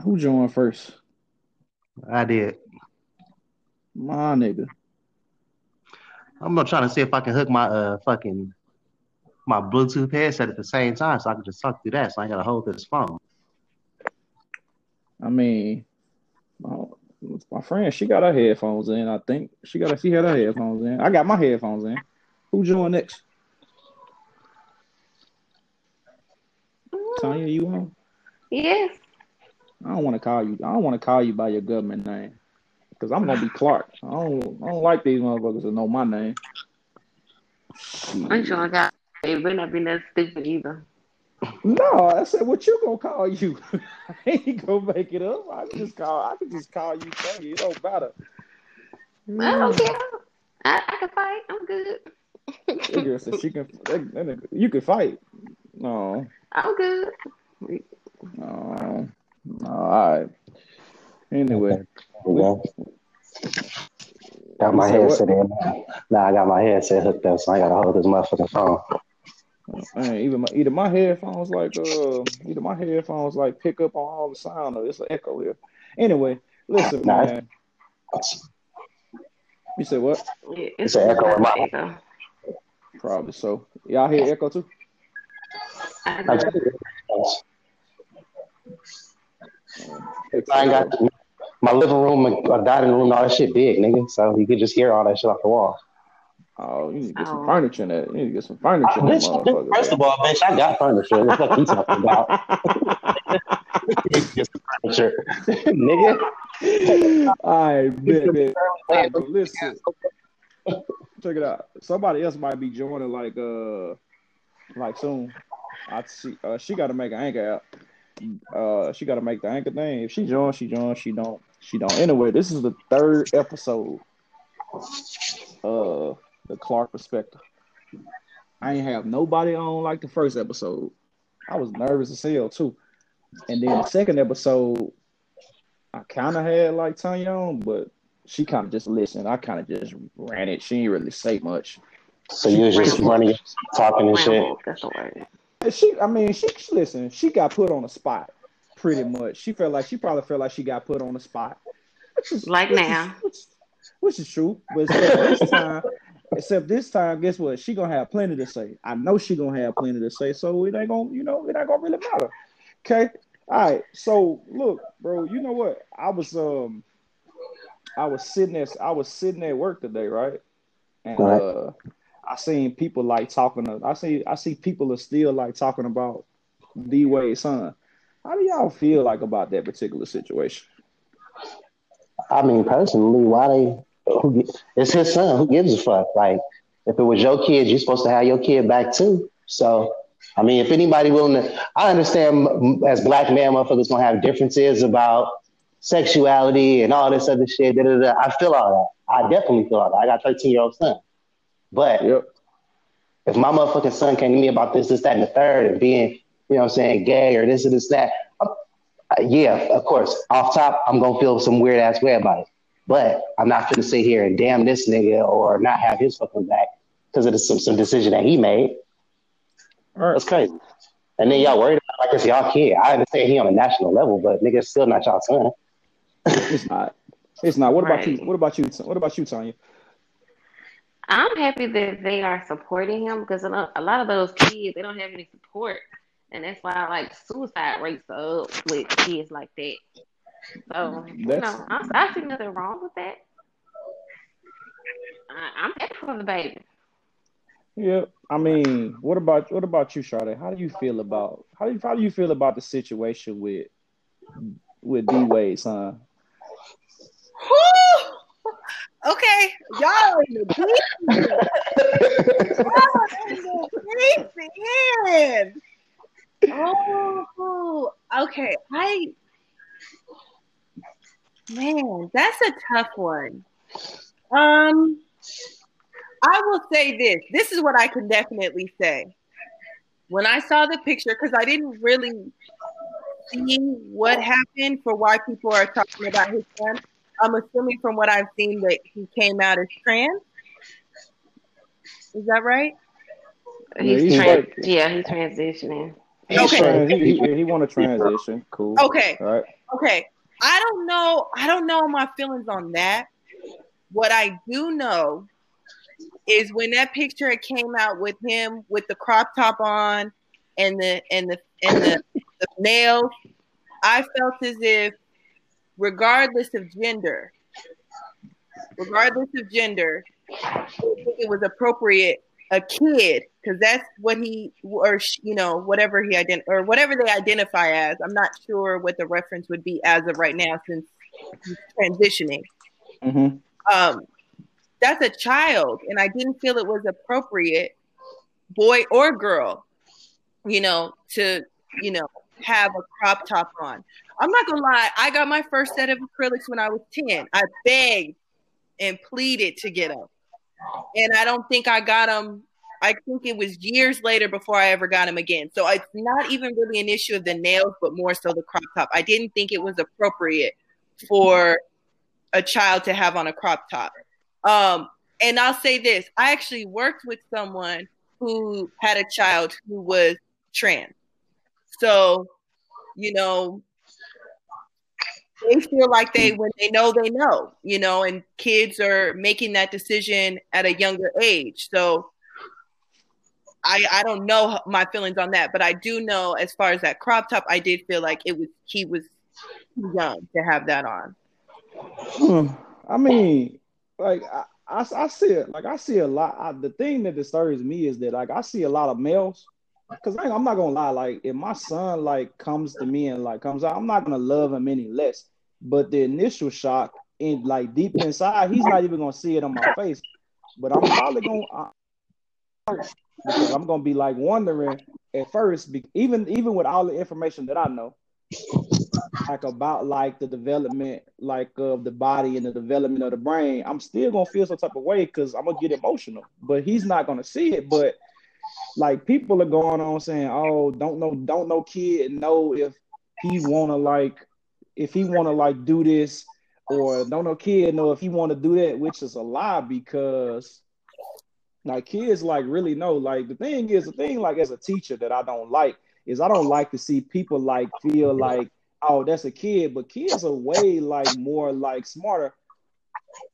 Who joined first? I did. My nigga. I'm not trying to see if I can hook my uh fucking my Bluetooth headset at the same time, so I can just talk through that. So I gotta hold this phone. I mean, my, my friend, she got her headphones in. I think she got. She had her headphones in. I got my headphones in. Who joined next? Tanya, you on? Yes. I don't want to call you. I don't want to call you by your government name because I'm gonna be Clark. I don't. I don't like these motherfuckers to know my name. I'm sure I got. It better not be that stupid either. No, I said, what you gonna call you? I ain't gonna make it up. I can just call. I can just call you Tanya. It don't matter. I don't care. I, I can fight. I'm good. That girl said she can. That, that you can fight. No, I'm good. no. All right. Anyway, Okay. Got my You said headset in. Now I got my headset hooked up, so I gotta hold this motherfucking phone. man, either my either my headphones like uh either my headphones like pick up on all the sound or it's an echo here. Anyway, listen, Nah. man. You said what? Yeah, It's an echo in my- echo. Probably so. Y'all hear echo too? I I ain't got my living room and uh, dining room, all that shit big, nigga. So you could just hear all that shit off the wall. Oh, you need to get some Oh. furniture in that. You need to get some furniture in Bitch, motherfucker. first of all, bitch, I got furniture. What the fuck you talking about? Get some furniture, nigga. All right, bet, bet. All right, but listen. Check it out. Somebody else might be joining like uh like soon. I see uh she gotta make an anchor app. Uh she gotta make the anchor thing. If she joins, she joins, she don't, she don't. Anyway, this is the third episode uh the Clark perspective. I ain't have nobody on like the first episode. I was nervous as hell too. And then the second episode, I kind of had like Tanya on, but she kind of just listened. I kind of just ran it. She didn't really say much. So you was just running, talking and shit. That's the word. And She, I mean, she listen. She got put on the spot, pretty much. She felt like she probably felt like she got put on the spot, which is Like which now. is, which, which is true. But except this time, except this time, guess what? She gonna have plenty to say. I know she gonna have plenty to say. So it ain't gonna, you know, it ain't gonna really matter. Okay. All right. So look, bro. You know what? I was um, I was sitting at I was sitting at work today, right? And Right. uh, I seen people like talking. To, I see I see people are still like talking about D Wade's son. How do y'all feel like about that particular situation? I mean, personally, why they? Who, it's his son. Who gives a fuck? Like, if it was your kid, you're supposed to have your kid back too. So, I mean, if anybody willing to, I understand as black man, motherfuckers gonna have differences about sexuality and all this other shit. Da, da, da. I feel all that. I definitely feel all that. I got 13 year old son, but Yep. if my motherfucking son came to me about this, this, that, and the third, and being, you know what I'm saying, gay or this or this, that, uh, yeah, of course, off top, I'm gonna feel some weird ass way about it. But I'm not gonna sit here and damn this nigga or not have his fucking back because of the, some, some decision that he made. All right. That's crazy. And then y'all worried about like it's y'all kid. I understand he on a national level, but nigga, it's still not y'all son. It's not. It's not. What about you? What about you? What about you, Tanya? I'm happy that they are supporting him because a lot a lot of those kids they don't have any support, and that's why like suicide rates are up with kids like that. So you know, I, I see nothing wrong with that. I, I'm happy for the baby. Yeah, I mean, what about what about you, Sade? How do you feel about how do you how do you feel about the situation with with D Wade's son? Okay, y'all in the deep. Y'all in the deep end. Oh, okay. I man, that's a tough one. Um, I will say this. This is what I can definitely say. When I saw the picture, because I didn't really see what happened for why people are talking about his son. I'm assuming from what I've seen that he came out as trans. Is that right? He's, he's tran- like- yeah, he's transitioning. He's Okay. trans- he, he, he want to transition. Cool. Okay. All right. okay. I don't know. I don't know my feelings on that. What I do know is when that picture came out with him with the crop top on and the and the and the, the nails, I felt as if, regardless of gender, regardless of gender, I think it was appropriate a kid because that's what he or you know whatever he ident or whatever they identify as. I'm not sure what the reference would be as of right now since he's transitioning. Mm-hmm. Um, that's a child, and I didn't feel it was appropriate, boy or girl, you know, to you know have a crop top on. I'm not gonna lie, I got my first set of acrylics when I was 10. I begged and pleaded to get them. And I don't think I got them. I think it was years later before I ever got them again. So it's not even really an issue of the nails, but more so the crop top. I didn't think it was appropriate for a child to have on a crop top. Um, and I'll say this I actually worked with someone who had a child who was trans. So, you know, they feel like they when they know they know you know and kids are making that decision at a younger age so i i don't know my feelings on that but i do know as far as that crop top i did feel like it was he was young to have that on Hmm. I mean, like I, I, I see it. Like I see a lot. I, the thing that disturbs me is that like I see a lot of males. Cause I, I'm not gonna lie. Like if my son like comes to me and like comes out, I'm not gonna love him any less. But the initial shock, in like deep inside, he's not even gonna see it on my face. But I'm probably gonna because I'm gonna be like wondering at first, even even with all the information that I know, like about like the development like of the body and the development of the brain, I'm still gonna feel some type of way because I'm gonna get emotional. But he's not gonna see it. But like people are going on saying, "Oh, don't know, don't know, kid know if he wanna like if he wanna like do this." Or don't know kid know if he want to do that, which is a lie because like kids like really know. Like the thing is, the thing like as a teacher that I don't like is I don't like to see people like feel like oh that's a kid, but kids are way like more like smarter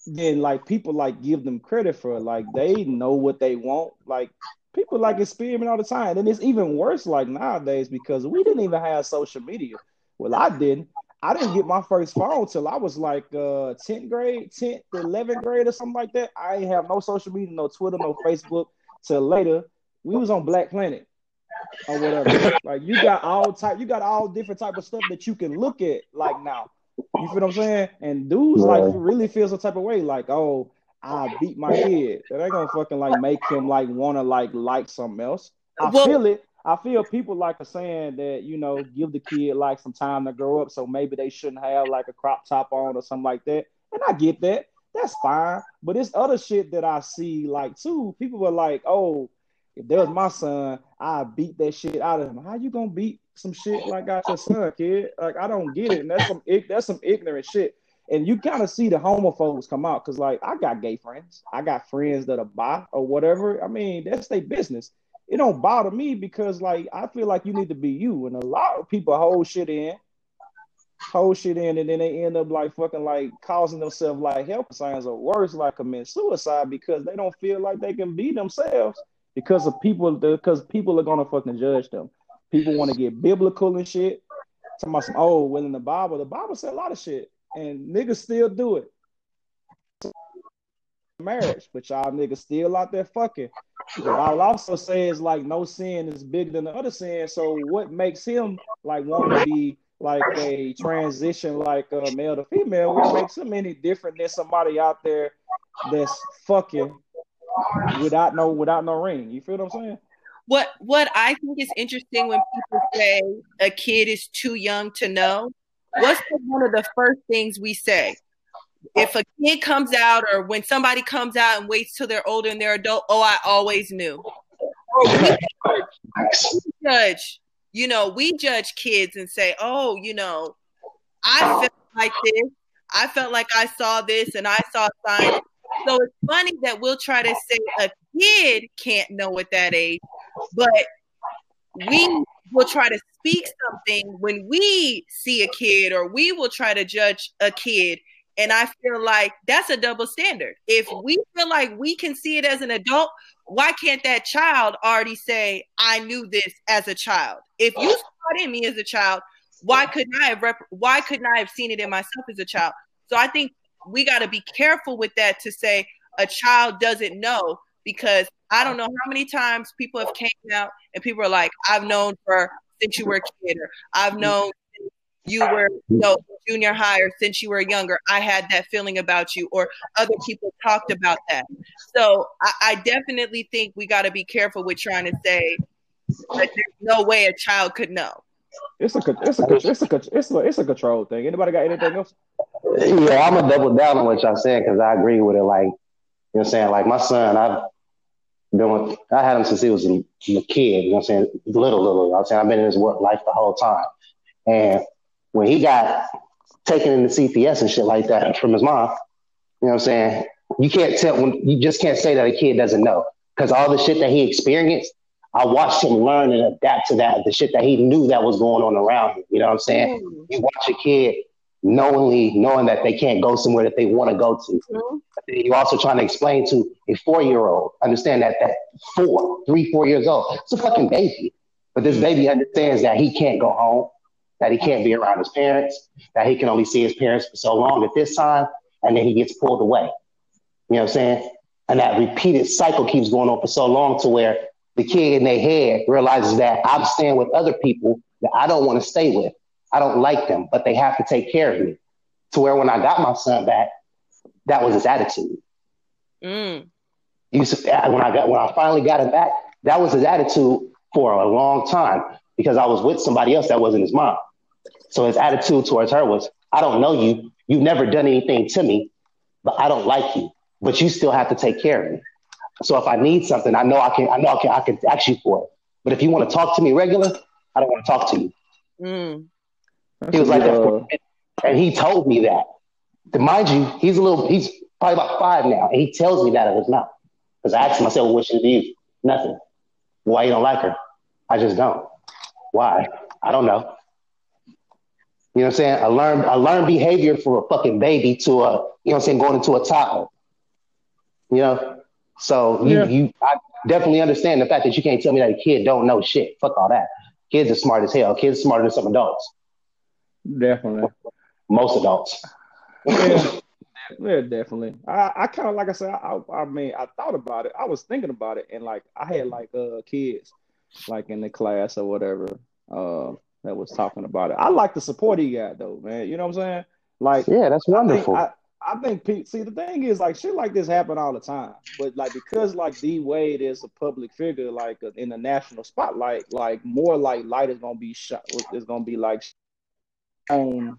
than like people like give them credit for. Like they know what they want. Like people like experiment all the time, and it's even worse like nowadays because we didn't even have social media. Well, I didn't. I didn't get my first phone till I was like uh 10th grade, 10th, 11th grade or something like that. I ain't have no social media, no Twitter, no Facebook till later. We was on Black Planet or whatever. like you got all type, you got all different type of stuff that you can look at like now. You feel what I'm saying? And dudes like really feel some type of way, like, oh, I beat my kid. That ain't gonna fucking like make him like wanna like like something else. I Well- feel it. I feel people like are saying that you know give the kid like some time to grow up, so maybe they shouldn't have like a crop top on or something like that. And I get that. That's fine. But it's other shit that I see like too. People were like, oh, if that was my son, I beat that shit out of him. How you gonna beat some shit like out your son, kid? Like I don't get it. And that's some that's some ignorant shit. And you kind of see the homophobes come out because like I got gay friends. I got friends that are bi or whatever. I mean, that's their business. It don't bother me because like I feel like you need to be you. And a lot of people hold shit in, hold shit in, and then they end up like fucking like causing themselves like health signs or worse, like commit suicide because they don't feel like they can be themselves because of people because people are gonna fucking judge them. People want to get biblical and shit. Talking about some oh, well in the Bible, the Bible said a lot of shit, and niggas still do it. Marriage, but y'all niggas still out there fucking. But I'll also say is like no sin is bigger than the other sin. So what makes him like want to be like a transition like a male to female? What makes him any different than somebody out there that's fucking without no without no ring? You feel what I'm saying? what what I think is interesting when people say a kid is too young to know, what's the- one of the first things we say? If a kid comes out or when somebody comes out and waits till they're older and they're adult, oh, I always knew. Or we we judge, you know, we judge kids and say, oh, you know, I felt like this. I felt like I saw this and I saw signs. So it's funny that we'll try to say a kid can't know at that age, but we will try to speak something when we see a kid or we will try to judge a kid. And I feel like that's a double standard. If we feel like we can see it as an adult, why can't that child already say, I knew this as a child? If you saw it in me as a child, why couldn't I have rep- why couldn't I have seen it in myself as a child? So I think we got to be careful with that to say a child doesn't know because I don't know how many times people have came out and people are like, I've known for since you were a kid, or I've known you were you know, junior high or since you were younger. I had that feeling about you, or other people talked about that. So I, I definitely think we got to be careful with trying to say that there's no way a child could know. It's a it's a it's a it's a it's a control thing. Anybody got anything else? Yeah, I'm gonna double down on what y'all saying because I agree with it. Like, you know, what I'm saying, like my son, I've been with, I had him since he was a, a kid. You know, what I'm saying, little, little. You know I'm saying, I've been in his work life the whole time, and when he got taken into CPS and shit like that from his mom, you know, what I'm saying, you can't tell when you just can't say that a kid doesn't know because all the shit that he experienced I watched him learn and adapt to that, the shit that he knew that was going on around him. You know what I'm saying? Mm. You watch a kid knowingly knowing that they can't go somewhere that they want to go to. Mm-hmm. You're also trying to explain to a four year old, understand that that four, three, four years old, it's a fucking baby. But this baby understands that he can't go home, that he can't be around his parents, that he can only see his parents for so long at this time, and then he gets pulled away. You know what I'm saying? And that repeated cycle keeps going on for so long to where the kid in their head realizes that I'm staying with other people that I don't want to stay with. I don't like them, but they have to take care of me. To where when I got my son back, that was his attitude. Mm. To, when I got when I finally got him back, that was his attitude for a long time because I was with somebody else that wasn't his mom. So his attitude towards her was, I don't know you. You've never done anything to me, but I don't like you. But you still have to take care of me. So if I need something, I know I can. I know I can. I can ask you for it. But if you want to talk to me regular, I don't want to talk to you. Mm. He was like that, and he told me that. Mind you, he's a little. He's probably about five now, and he tells me that of his mouth. Because I asked him, I said, well, "What should you?" Nothing. Why you don't like her? I just don't. Why? I don't know. You know what I'm saying? I learned I learned behavior from a fucking baby to a you know what I'm saying going into a toddler. You know, so you, yeah. you, I definitely understand the fact that you can't tell me that a kid don't know shit. Fuck all that. Kids are smart as hell. Kids are smarter than some adults. Definitely. Most adults. Yeah, yeah definitely. I, I kind of like I said. I, I mean, I thought about it. I was thinking about it, and like I had like uh kids, like in the class or whatever, uh, that was talking about it. I like the support he got though, man. You know what I'm saying? Like, yeah, that's wonderful. I, I think Pete. See, the thing is, like, shit like this happen all the time. But like, because like D Wade is a public figure, like uh, in the national spotlight, like more like light is gonna be shot. Is gonna be like on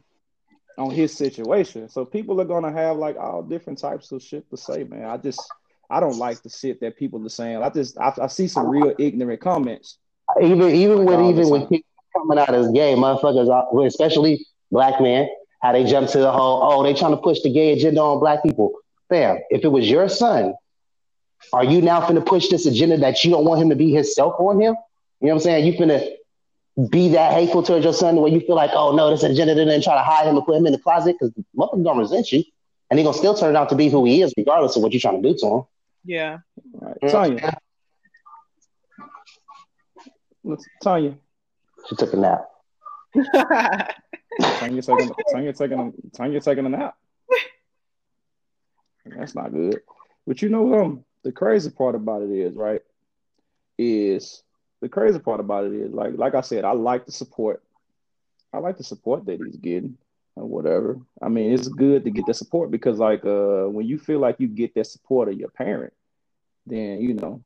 on his situation. So people are gonna have like all different types of shit to say, man. I just I don't like the shit that people are saying. I just I, I see some real ignorant comments. Even even with even with people coming out as gay, motherfuckers, especially black men how they jump to the whole, oh, they trying to push the gay agenda on black people. Fam, if it was your son, are you now finna push this agenda that you don't want him to be himself on him? You know what I'm saying? You finna be that hateful towards your son the way you feel like, oh no, this agenda didn't try to hide him and put him in the closet because motherfucker gonna resent you. And he gonna still turn out to be who he is, regardless of what you're trying to do to him. Yeah. All right. Tanya. Let's Tanya. She took a nap. Tanya taking Tanya taking Tanya taking a nap. That's not good. But you know, um, the crazy part about it is, right, is the crazy part about it is like like I said, I like the support. I like the support that he's getting or whatever. I mean, it's good to get the support because like uh when you feel like you get that support of your parent, then you know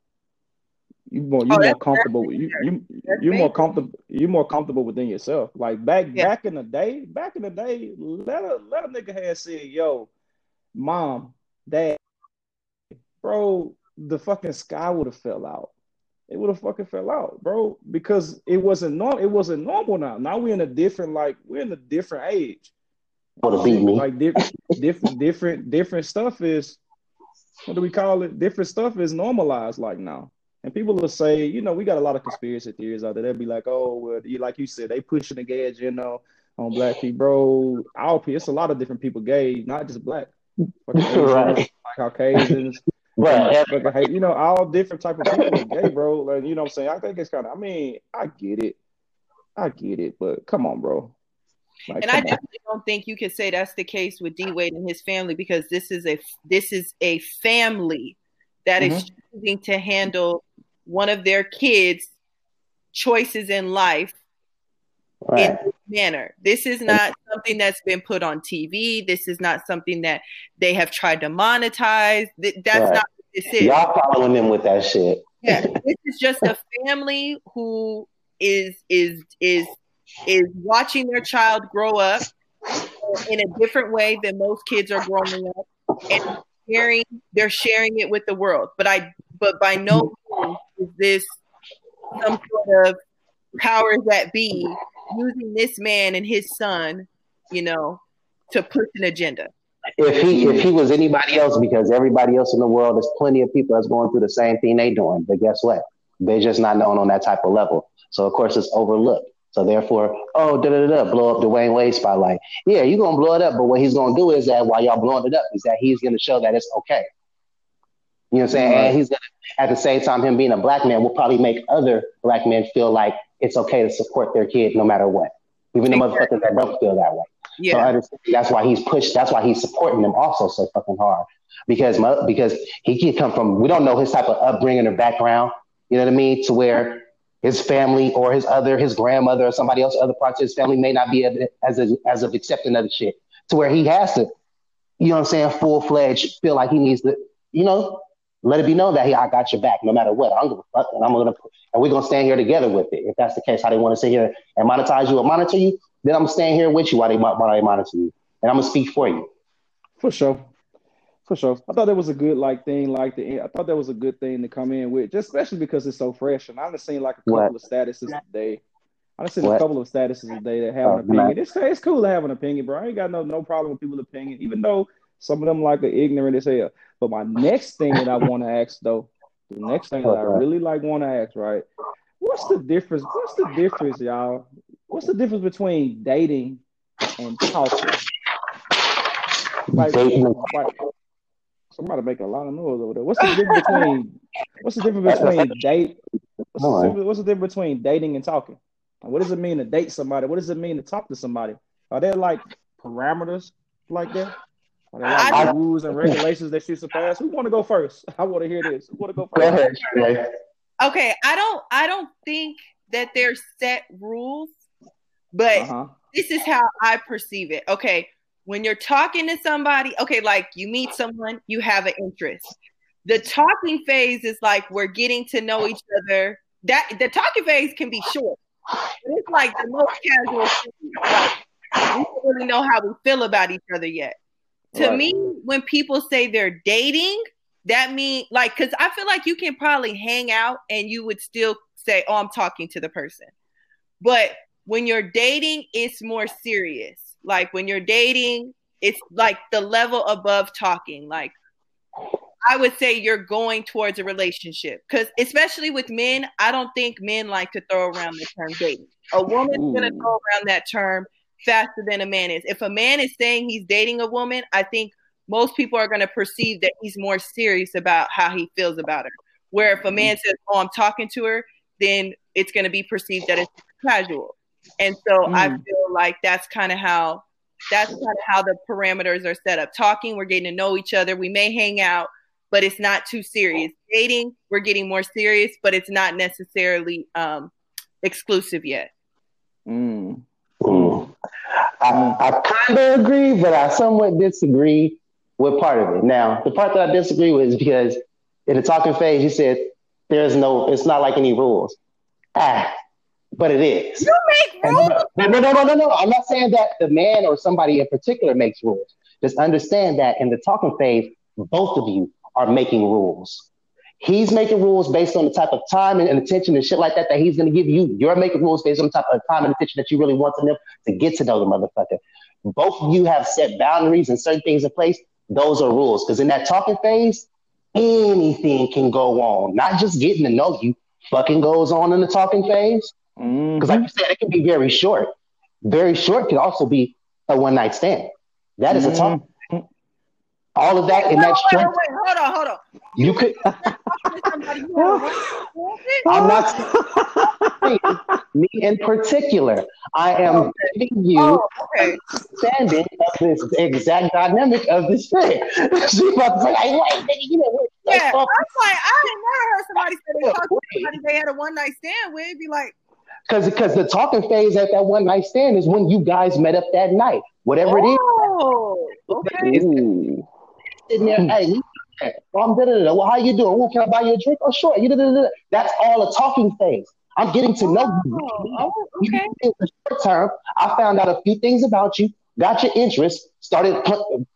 you more you oh, more comfortable with you you you more comfortable you're more comfortable within yourself. Like back yeah. back in the day, back in the day, let a let a nigga have said, yo, mom, dad, bro, the fucking sky would have fell out. It would have fucking fell out, bro, because it wasn't normal. It wasn't normal now. Now we're in a different, like we're in a different age. Would have beat me. Like different, different, different, different stuff is. What do we call it? Different stuff is normalized. Like now. And people will say, you know, we got a lot of conspiracy theories out there. They'll be like, oh, well, you, like you said, they pushing the gauge, you know, on black people, bro. Our people, it's a lot of different people gay, not just black. Asians, Right. like Caucasians, Right. fucking hate, you know, all different type of people are gay, bro. Like, you know what I'm saying? I think it's kind of, I mean, I get it. I get it, but come on, bro. Like, And I come on. definitely don't think you can say that's the case with D Wade and his family because this is a this is a family that is mm-hmm. choosing to handle one of their kids' choices in life in this manner. This is not something that's been put on TV. This is not something that they have tried to monetize. That's Right. not what this is. Y'all following them with that shit. Yeah, this is just a family who is is is is watching their child grow up in a different way than most kids are growing up, and sharing they're sharing it with the world. But I but by no means is this some sort of powers that be using this man and his son, you know, to push an agenda. If he if he was anybody else, because everybody else in the world, there's plenty of people that's going through the same thing they're doing. But guess what? They're just not known on that type of level. So of course it's overlooked. So therefore, oh, da da da, da blow up Dwyane Wade spotlight. Yeah, you're gonna blow it up, but what he's gonna do is that while y'all blowing it up, is that he's gonna show that it's okay. You know what I'm saying? Right. And he's gonna at the same time, him being a black man will probably make other black men feel like it's okay to support their kid no matter what. Even the motherfuckers that don't feel that way. So Yeah. I understand that's why he's pushed. That's why he's supporting them also so fucking hard because mo- because he could come from. We don't know his type of upbringing or background. You know what I mean? To where his family or his other his grandmother or somebody else, other parts of his family may not be as as, a, as of accepting of shit. To where he has to, you know what I'm saying, full fledged feel like he needs to, you know, let it be known that hey, I got your back no matter what. I don't give a fuck, and I'm gonna and we're gonna stand here together with it. If that's the case, how they want to sit here and monetize you or monitor you, then I'm staying here with you while they mo- while they monitor you, and I'm gonna speak for you. For sure. For sure. I thought that was a good like thing, like the I thought that was a good thing to come in with, just especially because it's so fresh. And I've seen like a couple What? of statuses today. I just seen a couple of statuses today that have Oh, an opinion. It's it's cool to have an opinion, bro. I ain't got no no problem with people's opinion, even though some of them like are ignorant as hell. But my next thing that I want to ask though, the next thing that I really like want to ask, right? What's the difference? What's the difference, y'all? What's the difference between dating and talking? Like, like somebody making a lot of noise over there. What's the difference between what's the difference between date? What's, the, what's the difference between dating and talking? What does it mean to date somebody? What does it mean to talk to somebody? Are there like parameters like that? Are there like I- rules and regulations that you surpass? Who want to go first? I want to hear this. Who want to go first? Go ahead, Okay, I don't I don't think that there's set rules, but Uh-huh. this is how I perceive it. Okay, when you're talking to somebody, okay, like you meet someone, you have an interest. The talking phase is like we're getting to know each other. That the talking phase can be short, but it's like the most casual. thing. Like, we don't really know how we feel about each other yet. To Right. me, when people say they're dating, that mean like because I feel like you can probably hang out and you would still say, "Oh, I'm talking to the person," but when you're dating, it's more serious. Like when you're dating, it's like the level above talking. Like I would say you're going towards a relationship because, especially with men, I don't think men like to throw around the term dating. A woman's gonna Ooh. throw around that term faster than a man is. If a man is saying he's dating a woman, I think most people are gonna perceive that he's more serious about how he feels about her. Where if a man says, "Oh, I'm talking to her," then it's gonna be perceived that it's casual. And so I Mm. feel like that's kind of how that's kind of how the parameters are set up. Talking, we're getting to know each other. We may hang out, but it's not too serious. Dating, we're getting more serious, but it's not necessarily um, exclusive yet. Mm. Mm. I, I kind of agree, but I somewhat disagree with part of it. Now, the part that I disagree with is because in the talking phase, you said there's no, it's not like any rules. Ah, but it is. You make rules. no, no, no, no, no, no. I'm not saying that the man or somebody in particular makes rules. Just understand that in the talking phase, both of you are making rules. He's making rules based on the type of time and, and attention and shit like that that he's going to give you. You're making rules based on the type of time and attention that you really want from them to get to know the motherfucker. Both of you have set boundaries and certain things in place. Those are rules. Because in that talking phase, anything can go on. Not just getting to know you, fucking goes on in the talking phase. Mm-hmm. Because, like you said, it can be very short. Very short can also be a one night stand. That is a mm-hmm. talk. All of that in Wait, that wait, wait, wait, hold on, hold on. you could. You I'm not me in particular. I am giving you Oh, okay. understanding of this exact dynamic of this thing. She about to say, "Hey, wait, nigga, you know what? Yeah, I'm like, I ain't never heard somebody say they Yeah, talked to somebody they had a one night stand with. Be like, Because because the talking phase at that one night stand is when you guys met up that night. Whatever it is, oh, okay. Sitting there, hey, you- um, da, da, da, well, how you doing? Well, can I buy you a drink? Oh, sure. You, da, da, da, da. That's all a talking phase. I'm getting to know you. Oh, okay. In the short term, I found out a few things about you, got your interest, started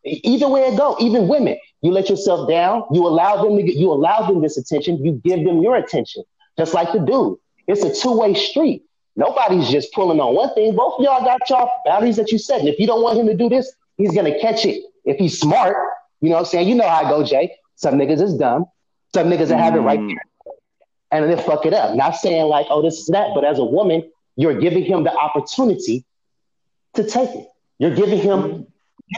either way it go, even women. You let yourself down, you allow them to get you allow them this attention, you give them your attention. Just like the dude. It's a two-way street. Nobody's just pulling on one thing. Both of y'all got y'all boundaries that you set. And if you don't want him to do this, he's gonna catch it. If he's smart, you know what I'm saying? You know how I go, Jay. Some niggas is dumb. Some niggas that have it right Mm. there. And then fuck it up. Not saying like, oh, this is that, but as a woman, you're giving him the opportunity to take it. You're giving him,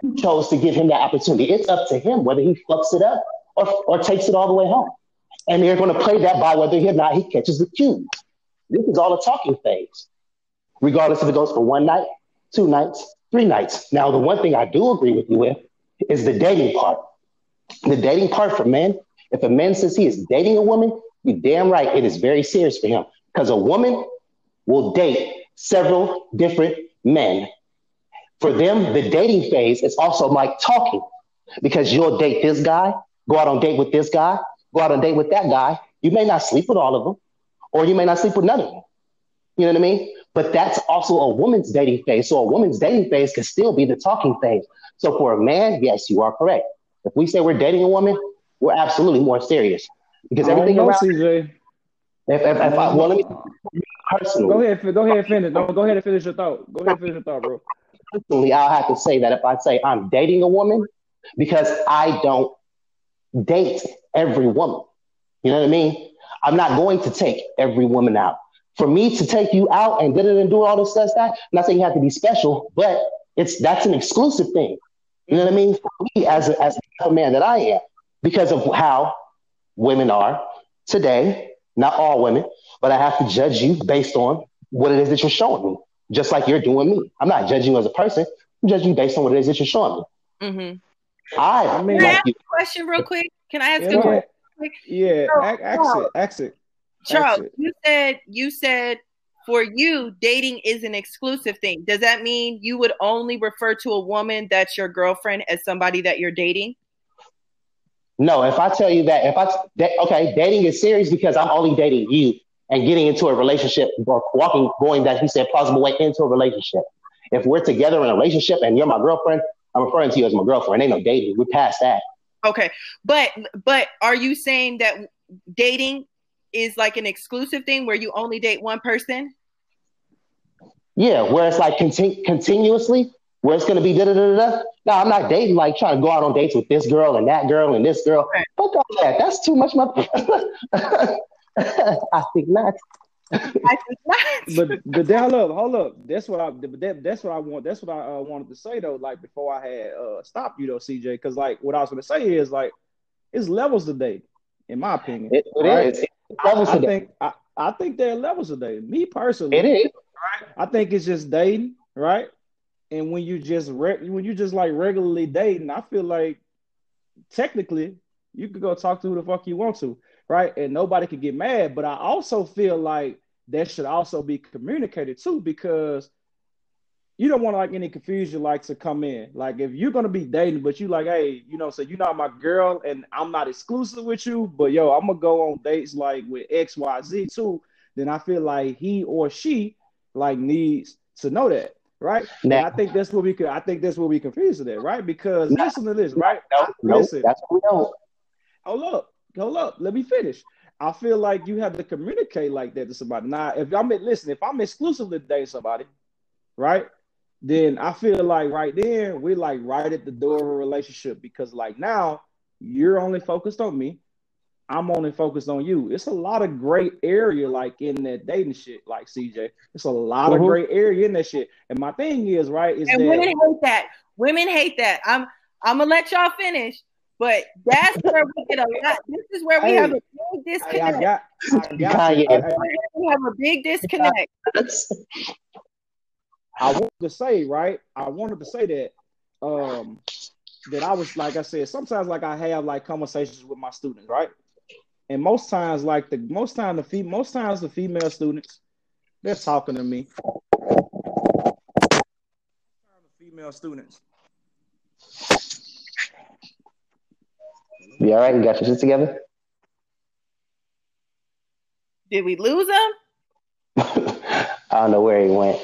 you chose to give him that opportunity. It's up to him whether he fucks it up or, or takes it all the way home. And they're going to play that by whether or not he catches the cue. This is all a talking phase, regardless if it goes for one night, two nights, three nights. Now, the one thing I do agree with you with is the dating part. The dating part for men, if a man says he is dating a woman, you're damn right, it is very serious for him. Because a woman will date several different men. For them, the dating phase is also like talking because you'll date this guy, go out on date with this guy, go out on date with that guy. You may not sleep with all of them, or you may not sleep with none of them. You know what I mean? But that's also a woman's dating phase. So a woman's dating phase can still be the talking phase. So for a man, yes, you are correct. If we say we're dating a woman, we're absolutely more serious because everything know, around. CJ. If, if, if I, well, let me personally. Go ahead, go ahead, and finish. No, go ahead and finish your thought. Go ahead and finish your thought, bro. personally, I'll have to say that if I say I'm dating a woman, because I don't date every woman. You know what I mean? I'm not going to take every woman out. For me to take you out and did it and do all this stuff, that I'm not saying you have to be special, but it's that's an exclusive thing. You know what I mean? For me, as a, as a man that I am, because of how women are today, not all women, but I have to judge you based on what it is that you're showing me just like you're doing me. I'm not judging you as a person. I'm judging you based on what it is that you're showing me. Mm-hmm. I, I mean, I like ask you. a question real quick? Can I ask Yeah, a go question? Yeah, No, ac- ask it, ask it. Charles, you said you said for you dating is an exclusive thing. Does that mean you would only refer to a woman that's your girlfriend as somebody that you're dating? No, if I tell you that, if I that, okay, dating is serious because I'm only dating you and getting into a relationship or walking, going that he said plausible way into a relationship. If we're together in a relationship and you're my girlfriend, I'm referring to you as my girlfriend. Ain't no dating. We're past that. Okay. But but are you saying that dating is like an exclusive thing where you only date one person? Yeah, where it's like conti- continuously, where it's gonna be da da da da. No, I'm not dating like trying to go out on dates with this girl and that girl and this girl. Right. Fuck all that. That's too much. My, I think not. I think not. But but then, hold up, hold up. That's what I. But that, that's what I want. That's what I uh, wanted to say though. Like before I had uh, stopped you though, CJ. Because like what I was going to say is like it's levels to date, in my opinion. It, it Right. is. It, levels I, I think I, I think there are levels to dating. Me personally, it is. I think it's just dating, right? And when you just re- when you just like regularly dating, I feel like technically you could go talk to who the fuck you want to, right? And nobody could get mad. But I also feel like that should also be communicated too, because you don't want like any confusion like to come in. Like if you're gonna be dating, but you like, hey, you know, so you're not my girl and I'm not exclusive with you, but yo, I'm gonna go on dates like with X, Y, Z too. Then I feel like he or she like needs to know that, right? Now- I think that's what we could. I think that's what we confused it right? Because No. listen to this, right? No, no, Listen. that's what we don't. Hold up, hold up. Let me finish. I feel like you have to communicate like that to somebody. Now, if I'm listen, if I'm exclusively dating somebody, right? Then I feel like right then we're like right at the door of a relationship because like now you're only focused on me, I'm only focused on you. It's a lot of great area like in that dating shit, like CJ. It's a lot Mhm. of great area in that shit. And my thing is, right, is And that women hate that. Women hate that. I'm I'm gonna let y'all finish, but that's where we get a lot. This is where we Hey, have a big I, I disconnect. got, I got you. I- I- We have a big disconnect. I wanted to say, right? I wanted to say that um that I was like I said, sometimes like I have like conversations with my students, right? And most times, like the most time the fe- most times the female students, they're talking to me. Female students. You all right? You got your shit together? Did we lose him? I don't know where he went.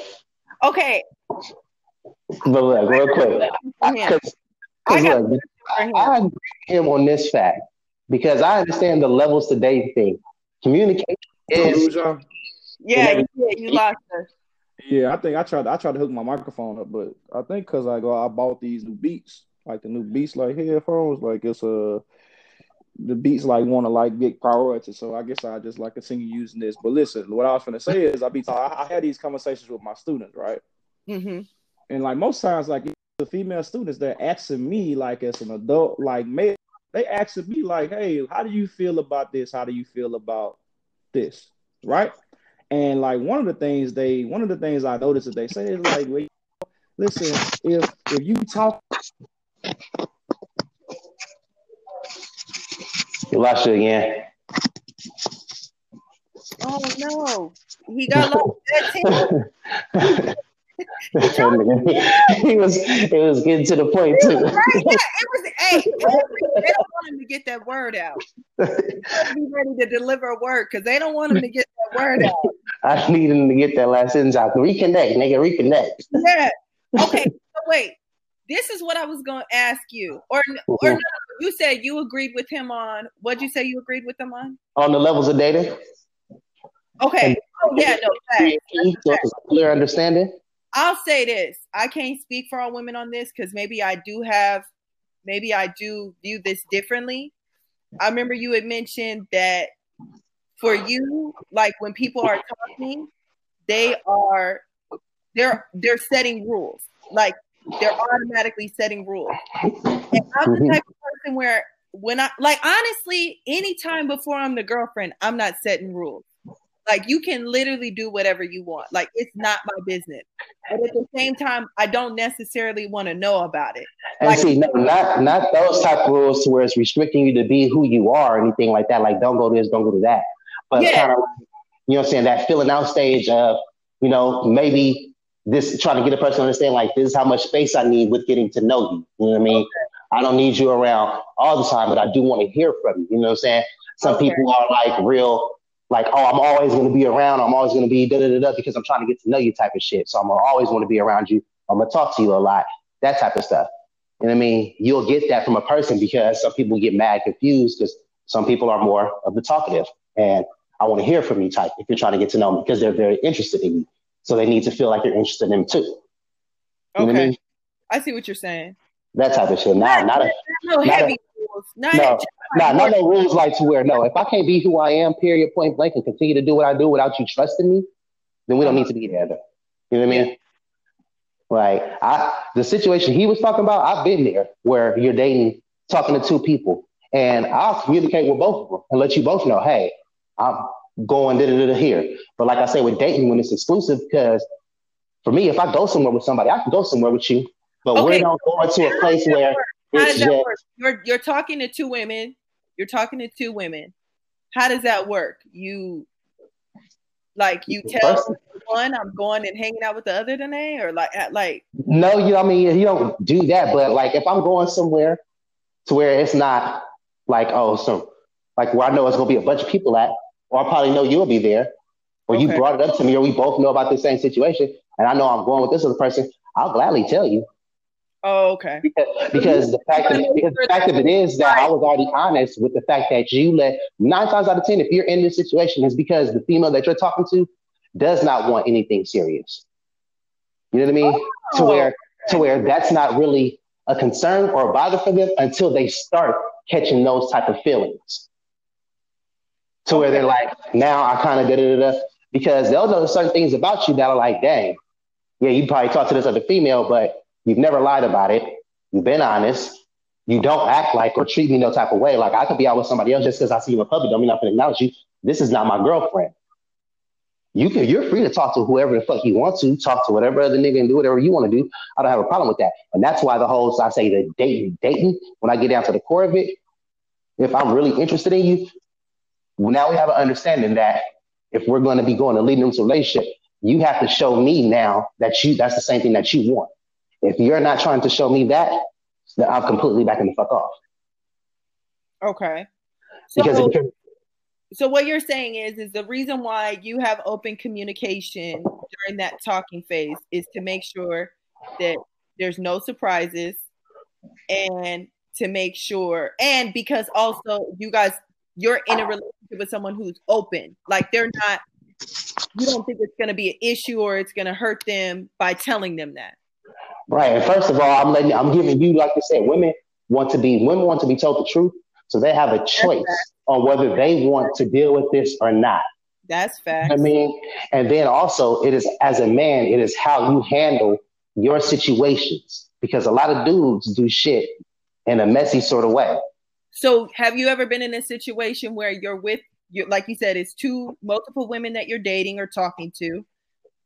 Okay. But look, real quick. Yeah. Because I look. I agree with him on this fact because I understand the levels today thing. Communication is Yeah, Yeah, you, lost us. yeah. I think I tried. I tried to hook my microphone up, but I think because I go, I bought these new Beats, like the new Beats, like headphones. Like it's a the Beats like want to like get priority. So I guess I just like continue using this. But listen, what I was gonna say is I be talk, I, I had these conversations with my students, right? hmm And like most times, like the female students, they're asking me like as an adult, like male, they asking me like, hey, how do you feel about this? How do you feel about this? Right? And like one of the things they, one of the things I noticed that they say is like, well, listen, if if you talk, you lost you again. Oh no, he got lost. He was it was getting to the point too. Right? Yeah, it was. Hey, they don't want him to get that word out. Be ready to deliver a word because they don't want him to get that word out. I need him to get that last sentence out. Reconnect, nigga, reconnect. Yeah. Okay. So wait. This is what I was going to ask you, or or mm-hmm. no, you said you agreed with him on. What'd you say you agreed with him on? On the levels of data. Okay. Oh yeah, no. Facts. so it's a clear understanding. I'll say this. I can't speak for all women on this because maybe I do have, maybe I do view this differently. I remember you had mentioned that for you, like when people are talking, they are they're they're setting rules. Like they're automatically setting rules. And I'm the Mhm. type of person where when I like honestly, anytime before I'm the girlfriend, I'm not setting rules. Like you can literally do whatever you want. Like it's not my business. But at the same time, I don't necessarily want to know about it. And Like- see, no, not not those type of rules to where it's restricting you to be who you are or anything like that. Like, don't go this, don't go to that. But Yeah. kind of, you know, what I'm saying that filling out stage of, you know, maybe this trying to get a person to understand like this is how much space I need with getting to know you. You know what I mean? I don't need you around all the time, but I do want to hear from you. You know what I'm saying? Some Okay. people are like real, like, oh, I'm always going to be around. I'm always going to be da da da da because I'm trying to get to know you type of shit. So I'm gonna always want to be around you. I'm gonna talk to you a lot. That type of stuff. You know what I mean? You'll get that from a person because some people get mad confused because some people are more of the talkative. And I want to hear from you type if you're trying to get to know me because they're very interested in you. So they need to feel like you're interested in them too. You what I Okay. mean? I see what you're saying. That type of shit. Not not a no not a- heavy rules. Not no, nah, not no rules like to where no. If I can't be who I am, period, point blank, and continue to do what I do without you trusting me, then we don't need to be together. You know what I mean? Like I, the situation he was talking about, I've been there where you're dating, talking to two people, and I'll communicate with both of them and let you both know, hey, I'm going da da da here. But like I say, with dating, when it's exclusive, because for me, if I go somewhere with somebody, I can go somewhere with you, but Okay. we're not going to a place where How does that work? You're you're talking to two women. You're talking to two women. How does that work? You like you tell one I'm going and hanging out with the other today, or like at- like No, you. I mean, you don't do that. But like, if I'm going somewhere to where it's not like, oh, so like where I know it's gonna be a bunch of people at, or I probably know you'll be there, or you brought it up to me, or we both know about the same situation, and I know I'm going with this other person, I'll gladly tell you oh okay because, because the fact of, because the fact of it is that I was already honest with the fact that you let nine times out of ten, if you're in this situation, is because the female that you're talking to does not want anything serious. You know what I mean? to Oh, where to where that's not really a concern or a bother for them until they start catching those type of feelings. to where they're like, now I kind of da da da because they'll know certain things about you that are like, dang, yeah, you probably talked to this other female, but you've never lied about it. You've been honest. You don't act like or treat me no type of way. Like I could be out with somebody else just because I see you in public. Don't mean I'm gonna acknowledge you. This is not my girlfriend. You can, you're free to talk to whoever the fuck you want to, talk to whatever other nigga and do whatever you want to do. I don't have a problem with that. And that's why the whole, I say the dating, dating, when I get down to the core of it, if I'm really interested in you, now we have an understanding that if we're going to be going to lead into relationship, you have to show me now that you, that's the same thing that you want. If you're not trying to show me that, then I'm completely backing the fuck off. Okay. So, Because so what you're saying is, is the reason why you have open communication during that talking phase is to make sure that there's no surprises and to make sure, and because also you guys, you're in a relationship with someone who's open, like they're not, you don't think it's going to be an issue or it's going to hurt them by telling them that. Right. And first of all, I'm letting I'm giving you, like I said, women want to be women want to be told the truth. So they have a choice on whether they want to deal with this or not. That's You fact. I mean, and then also it is as a man, it is how you handle your situations because a lot of dudes do shit in a messy sort of way. So, have you ever been in a situation where you're with, you like you said, it's two multiple women that you're dating or talking to,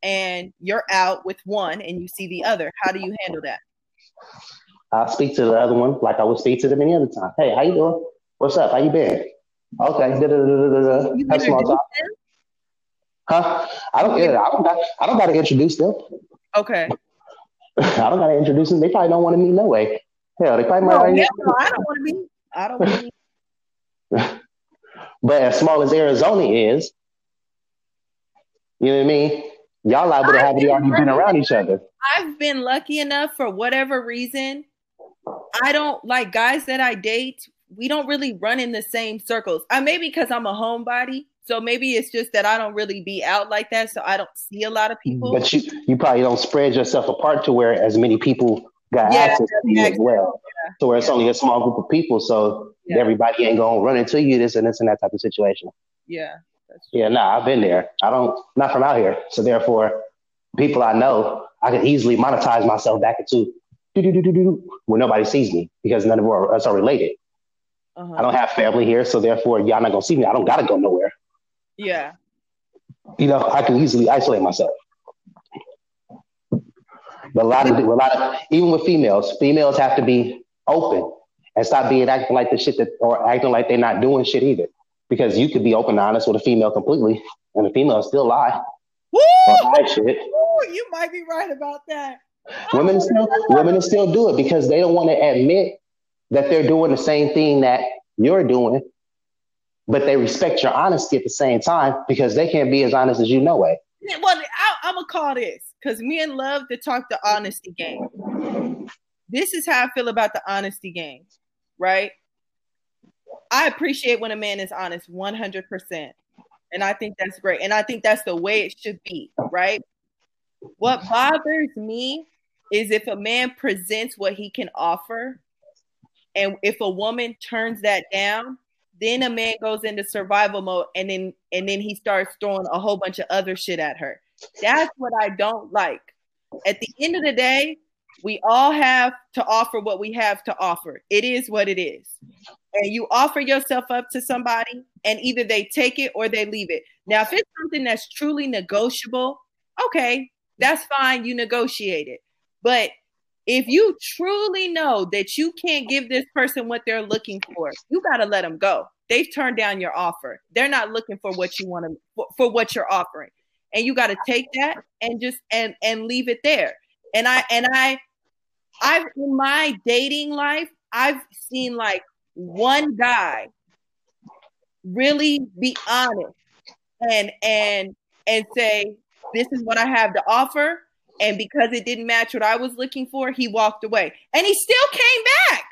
and you're out with one and you see the other? How do you handle that? I'll speak to the other one like I would speak to them any other time. Hey, how you doing? What's up? How you been? Okay. You Have small talk. Huh? I don't get it. I don't got I don't gotta introduce them. Okay. I don't gotta introduce them. They probably don't want to meet no way. Hell, they probably might No, already- hell no, I don't want to be. I don't want to be. But as small as Arizona is, you know what I mean? Y'all liable to have already been around each other. I've been lucky enough for whatever reason. I don't like guys that I date. We don't really run in the same circles. I maybe because I'm a homebody, so maybe it's just that I don't really be out like that, so I don't see a lot of mm, people. But you you probably don't spread yourself apart to where as many people got Yeah, access to you as well. To where it's only a small group of people, so Yeah. everybody ain't gonna run into you, this and this and that type of situation. yeah, Yeah, nah, I've been there. I don't not from out here. So therefore, people I know, I can easily monetize myself back into when nobody sees me because none of us are related. uh-huh. I don't have family here, so therefore y'all not gonna see me. I don't gotta go nowhere. yeah. You know, I can easily isolate myself. But a lot of, a lot of, even with females, females have to be open and stop being acting like the shit that, or acting like they're not doing shit either. Because you could be open and honest with a female completely, and the female still lie Woo! shit. Woo! You might be right about that. Women oh, still, women still do it because they don't want to admit that they're doing the same thing that you're doing, but they respect your honesty at the same time because they can't be as honest as you know it. Well, I, I'm gonna call this because men love to talk the honesty game. This is how I feel about the honesty game, right? I appreciate when a man is honest 100%. And I think that's great. And I think that's the way it should be, right? What bothers me is if a man presents what he can offer, and if a woman turns that down, then a man goes into survival mode and then and then he starts throwing a whole bunch of other shit at her. That's what I don't like. At the end of the day, we all have to offer what we have to offer. It is what it is. And you offer yourself up to somebody, and either they take it or they leave it. Now, if it's something that's truly negotiable, okay, that's fine. You negotiate it. But if you truly know that you can't give this person what they're looking for, you got to let them go. They've turned down your offer. They're not looking for what you want to for, what you're offering. And you got to take that and just and and leave it there. And I and I I've in my dating life, I've seen like one guy really be honest and and and say this is what I have to offer and because it didn't match what I was looking for, he walked away. And he still came back.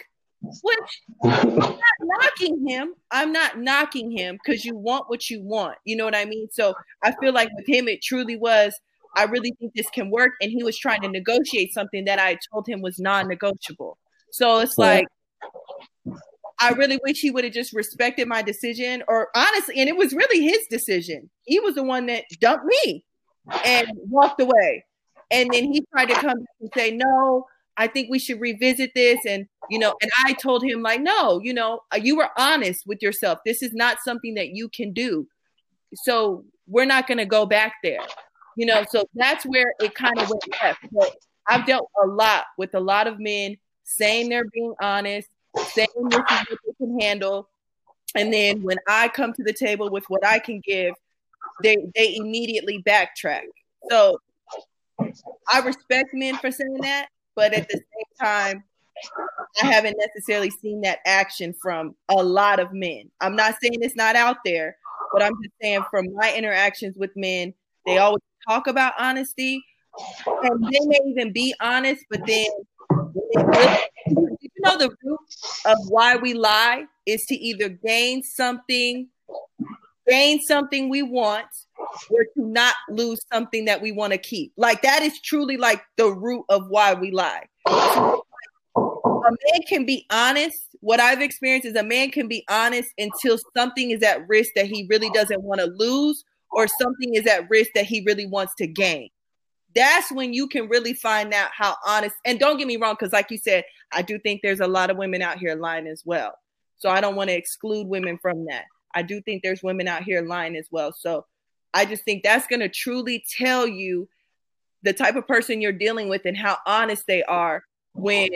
Which I'm not knocking him. I'm not knocking him because you want what you want. You know what I mean? So I feel like with him, it truly was. I really think this can work, and he was trying to negotiate something that I told him was non-negotiable. So it's like I really wish he would have just respected my decision, or honestly, and it was really his decision. He was the one that dumped me and walked away. And then he tried to come and say, No, I think we should revisit this. And, you know, and I told him, like, no, you know, uh, you were honest with yourself. This is not something that you can do. So we're not going to go back there, you know. So that's where it kind of went left. But I've dealt a lot with a lot of men saying they're being honest, saying this is what they can handle. And then when I come to the table with what I can give, they they immediately backtrack. So I respect men for saying that, but at the same time, I haven't necessarily seen that action from a lot of men. I'm not saying it's not out there, but I'm just saying from my interactions with men, they always talk about honesty, and they may even be honest, but then you know the root of why we lie is to either gain something, gain something we want, or to not lose something that we want to keep. Like that is truly like the root of why we lie. a man can be honest. What I've experienced is a man can be honest until something is at risk that he really doesn't want to lose, or something is at risk that he really wants to gain. That's when you can really find out how honest. And don't get me wrong, because like you said, I do think there's a lot of women out here lying as well. So I don't want to exclude women from that. I do think there's women out here lying as well. So I just think that's going to truly tell you the type of person you're dealing with and how honest they are when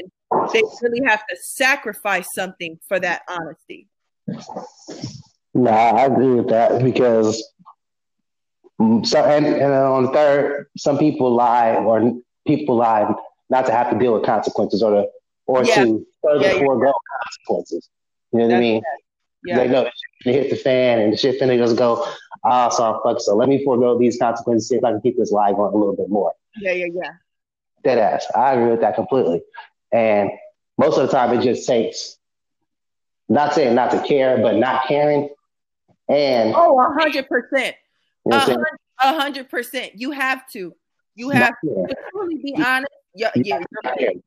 they really have to sacrifice something for that honesty. Nah, I agree with that because so and, and on the third, some people lie or people lie not to have to deal with consequences or to or yeah. to further yeah, forego yeah. consequences. You know what That's I mean? Yeah. They know it hit the fan and the shit finna just go, ah, oh, so fuck. So let me forego these consequences, see if I can keep this lie going a little bit more. Yeah, yeah, yeah. Dead ass. I agree with that completely. And most of the time it just takes not saying not to care, but not caring. And oh, a hundred percent. A hundred percent. You have to. You have to, to truly be honest. Yeah, yeah, you're right.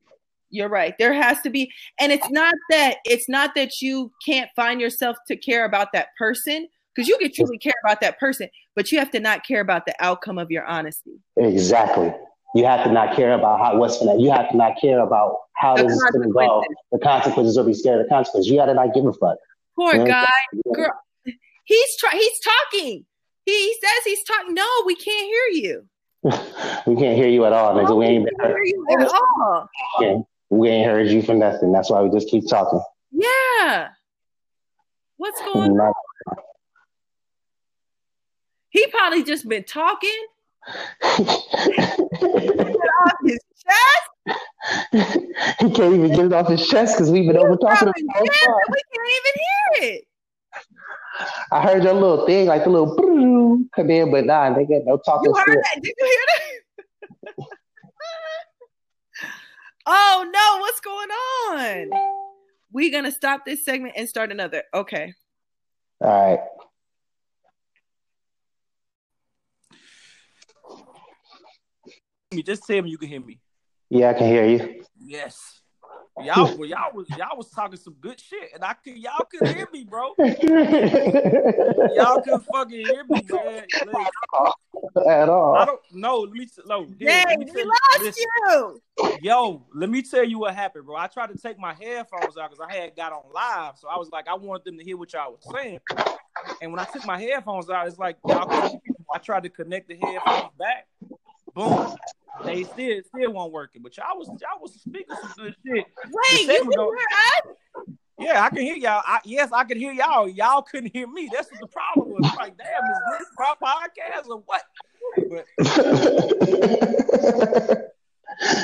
You're right. There has to be, and it's not that it's not that you can't find yourself to care about that person because you can truly care about that person, but you have to not care about the outcome of your honesty. Exactly. You have to not care about how what's gonna. You have to not care about how the this is gonna go. The consequences will be scared of the consequences. You got to not give a fuck. Poor you know? guy, girl. He's trying. He's talking. He says he's talking. No, we can't hear you. we can't hear you at all, nigga. we ain't hear you at all. Yeah, we ain't heard you for nothing. That's why we just keep talking. Yeah. What's going on? He probably just been talking. off his chest. he can't even get it off his chest because we've been over talking. We can't even hear it. I heard your little thing, like the little come in, but nah, they get no talking. You heard shit. that? Did you hear that? oh no, what's going on? We're gonna stop this segment and start another. Okay. All right. Me, just tell me you can hear me. Yeah, I can hear you. Yes. Y'all, well, y'all was y'all was talking some good shit, and I could y'all could hear me, bro. y'all could fucking hear me, man. At all. I don't know. Let me no. Hey, we lost listen. you. Yo, let me tell you what happened, bro. I tried to take my headphones out because I had got on live, so I was like, I wanted them to hear what y'all was saying. And when I took my headphones out, it's like y'all. I tried to connect the headphones back. Boom. They still still won't working, but y'all was y'all was speaking some good shit. Wait, you can hear us? Yeah, I can hear y'all. I, yes, I can hear y'all. Y'all couldn't hear me. That's what the problem was. Like, damn, is this my podcast or what? But,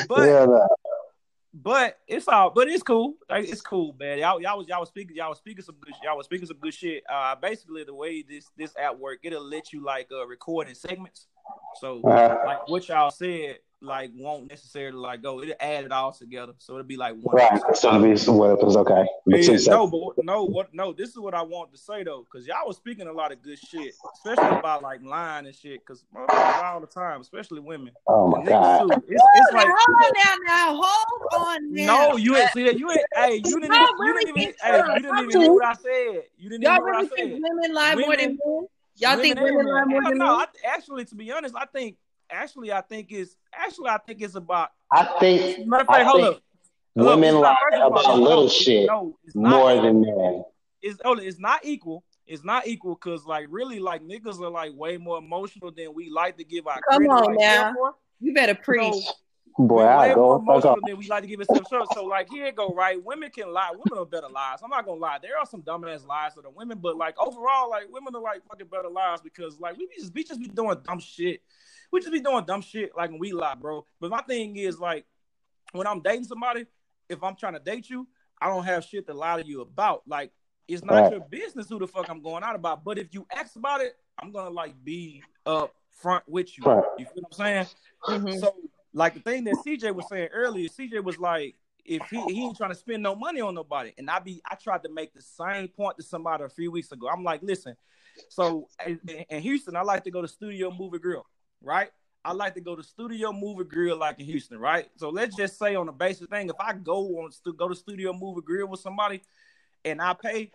but yeah, but it's all, but it's cool. Like, it's cool, man. Y'all, y'all was y'all was speaking, y'all was speaking some good, y'all was speaking some good shit. Uh, basically, the way this this app work, it'll let you like uh, record in segments. So, uh-huh. like what y'all said, like won't necessarily like go. It'll add it all together, so it'll be like one. Right. So it'll be some weapons. Okay. The Yeah, two no, seconds. but no, what? No, this is what I want to say though, because y'all was speaking a lot of good shit, especially about like lying and shit, because all the time, especially women. Oh my god. too. It's, it's like hold on now, now, hold on now. no, you ain't see that. You ain't. Hey, you didn't. Y'all you didn't even. think Hey, so? you didn't Y'all even hear what I said. You didn't Y'all even hear really what I think said. women lie more than men? Y'all think women lie more than no, men? I, actually, to be honest, I think actually, I think it's actually, I think it's about. I think Matter of I fact, hold think up. Hold up, women it's lie not- first of all, about it's- little no, shit No, more equal. than men. It's hold on, it's not equal. It's not equal because like really like niggas are like way more emotional than we like to give our Come credit on like, now. You better preach. So, Boy, we I way go more emotional off. we like to give it some short. So like here it go, right? Women can lie. Women are better lies. I'm not gonna lie. There are some dumbass lies to the women, but like overall, like women are like fucking better lies because like we just we just be doing dumb shit. We just be doing dumb shit like when we lie, bro. But my thing is like when I'm dating somebody, if I'm trying to date you, I don't have shit to lie to you about. Like it's not Right. your business who the fuck I'm going out about. But if you ask about it, I'm gonna like be up front with you. Right. You feel what I'm saying? Mhm. So, like the thing that CJ was saying earlier, CJ was like, if he he ain't trying to spend no money on nobody, and I be I tried to make the same point to somebody a few weeks ago. I'm like, listen, so in, Houston, I like to go to Studio Movie Grill, right? I like to go to Studio Movie Grill like in Houston, right? So let's just say on the basic thing, if I go on go to Studio Movie Grill with somebody, and I pay